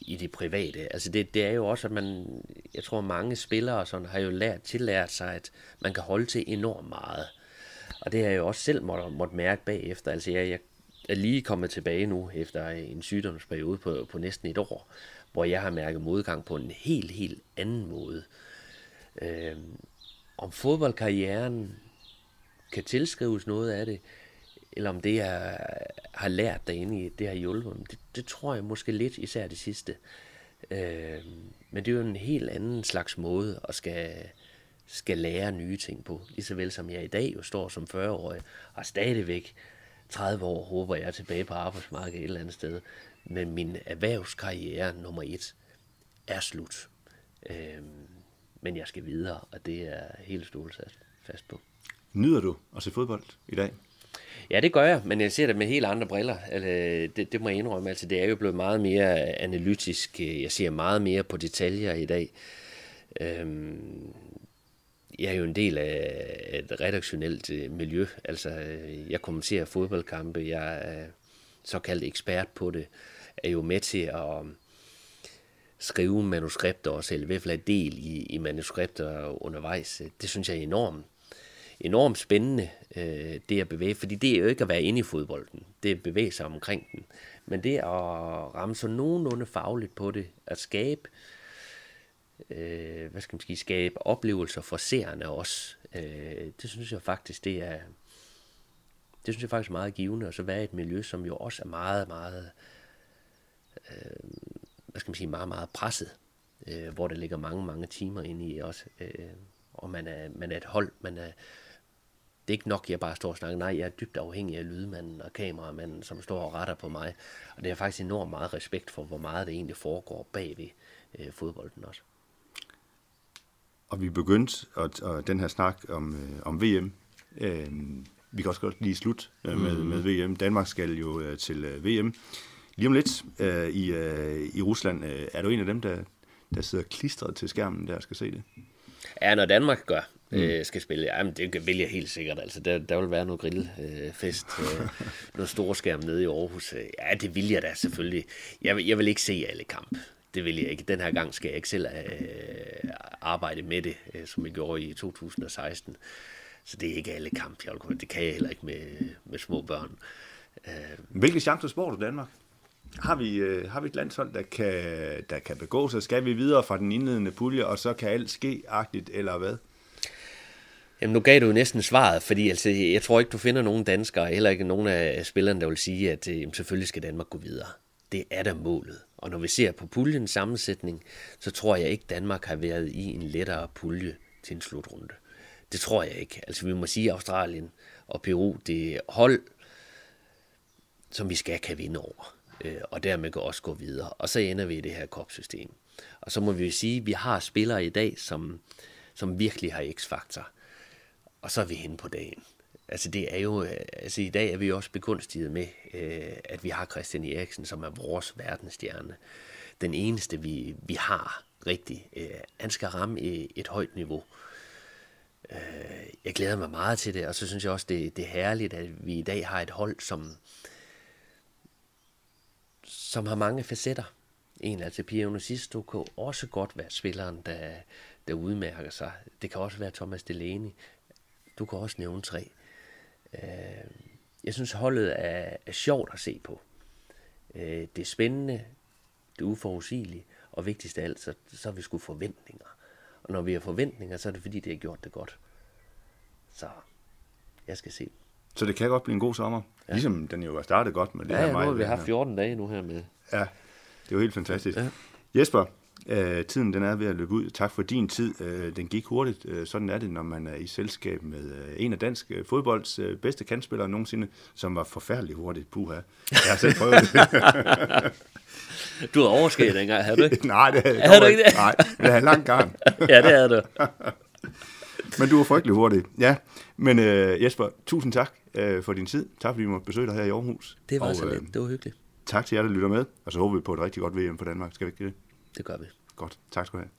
i det private. Altså det, det er jo også, at man, jeg tror mange spillere sådan, har jo lært, tillært sig, at man kan holde til enormt meget. Og det har jeg jo også selv måtte, måtte mærke bagefter. Altså jeg, jeg er lige kommet tilbage nu, efter en sygdomsperiode på, på næsten et år, hvor jeg har mærket modgang på en helt, helt anden måde. Øh, om fodboldkarrieren kan tilskrives noget af det, eller om det, jeg har lært derinde i, det har hjulpet mig, det, det tror jeg måske lidt, især det sidste. Øh, men det er jo en helt anden slags måde at skal, skal lære nye ting på. Lige så vel som jeg i dag jo står som 40-årig og stadigvæk 30 år håber jeg tilbage på arbejdsmarkedet et eller andet sted. Men min erhvervskarriere nummer et er slut. Øh, men jeg skal videre, og det er helt stålsat fast på. Nyder du at se fodbold i dag? Ja, det gør jeg, men jeg ser det med helt andre briller. Altså, det, det må jeg indrømme. Altså, det er jo blevet meget mere analytisk. Jeg ser meget mere på detaljer i dag. Øhm, jeg er jo en del af et redaktionelt øh, miljø. Altså, øh, jeg kommenterer fodboldkampe. Jeg er såkaldt ekspert på det. Er jo med til at skrive manuskripter også, eller i hvert fald del i, i manuskripter undervejs. Det synes jeg er enormt enormt spændende, øh, det at bevæge, fordi det er jo ikke at være inde i fodbolden, det er at bevæge sig omkring den, men det at ramme så nogenlunde fagligt på det, at skabe, øh, Øh, hvad skal man sige, skabe oplevelser for seerne også, øh, det synes jeg faktisk, det er, det synes jeg faktisk er meget givende, og så være i et miljø, som jo også er meget, meget, øh, hvad skal man sige, meget, meget presset, øh, hvor der ligger mange, mange timer inde i også, øh, og man er, man er et hold, man er, det er ikke nok, at jeg bare står og snakker. Nej, jeg er dybt afhængig af lydmanden og kameramanden, som står og retter på mig. Og det er faktisk enormt meget respekt for, hvor meget det egentlig foregår bagved øh, fodbolden også. Og vi begyndte at, at den her snak om, øh, om VM. Øh, vi kan også godt lige slut øh, med, mm. med VM. Danmark skal jo øh, til øh, VM. Lige om lidt øh, i, øh, i Rusland, øh, er du en af dem, der, der sidder klistret til skærmen der skal se det? Ja, når Danmark gør, mm. øh, skal spille, jamen det vil jeg helt sikkert. Altså, der, der vil være noget grillfest, øh, øh, noget storskærm nede i Aarhus. Ja, det vil jeg da selvfølgelig. Jeg, jeg vil ikke se alle kamp. Det vil jeg ikke. Den her gang skal jeg ikke selv øh, arbejde med det, øh, som jeg gjorde i 2016. Så det er ikke alle kamp, jeg vil Det kan jeg heller ikke med, med små børn. Øh, Hvilke chancer spår du Danmark? Har vi, øh, har vi et landshold, der kan, der kan begå sig? Skal vi videre fra den indledende pulje, og så kan alt ske-agtigt, eller hvad? Jamen, nu gav du jo næsten svaret, fordi altså, jeg tror ikke, du finder nogen danskere, heller ikke nogen af spillerne, der vil sige, at øh, selvfølgelig skal Danmark gå videre. Det er da målet. Og når vi ser på puljens sammensætning, så tror jeg ikke, Danmark har været i en lettere pulje til en slutrunde. Det tror jeg ikke. Altså vi må sige, at Australien og Peru, det er hold, som vi skal kan vinde over. Øh, og dermed kan også gå videre. Og så ender vi i det her kopsystem. Og så må vi jo sige, at vi har spillere i dag, som, som virkelig har x-faktor. Og så er vi henne på dagen. Altså det er jo, øh, altså i dag er vi også begunstiget med, øh, at vi har Christian Eriksen, som er vores verdensstjerne. Den eneste, vi, vi har rigtig. Øh, han skal ramme øh, et højt niveau. Øh, jeg glæder mig meget til det, og så synes jeg også, det, det er herligt, at vi i dag har et hold, som, som har mange facetter. En altså Pia Sisto kan også godt være spilleren, der, der udmærker sig. Det kan også være Thomas Delaney. Du kan også nævne tre. Øh, jeg synes, holdet er, er sjovt at se på. Øh, det er spændende, det er uforudsigeligt, og vigtigst af alt, så, så har vi sgu forventninger. Og når vi har forventninger, så er det fordi, det har gjort det godt. Så jeg skal se. Så det kan godt blive en god sommer. Ja. Ligesom den jo er startet godt med det ja, her Ja, nu har vi haft 14 dage nu her med. Ja, det er jo helt fantastisk. Ja. Jesper, øh, tiden den er ved at løbe ud. Tak for din tid. Øh, den gik hurtigt. Øh, sådan er det, når man er i selskab med øh, en af dansk øh, fodbolds øh, bedste kandspillere nogensinde, som var forfærdelig hurtigt. Puha. Jeg har selv prøvet det. Du har overskæret dengang, havde du ikke? Nej, det havde, Havde du ikke det? Nej, det en lang gang. ja, det er det. Men du var frygtelig hurtig. Ja, men øh, Jesper, tusind tak øh, for din tid. Tak fordi vi måtte besøge dig her i Aarhus. Det var og, så øh, lidt. Det var hyggeligt. Tak til jer, der lytter med. Og så håber vi på et rigtig godt VM for Danmark. Skal vi ikke det? Det gør vi. Godt. Tak skal du have.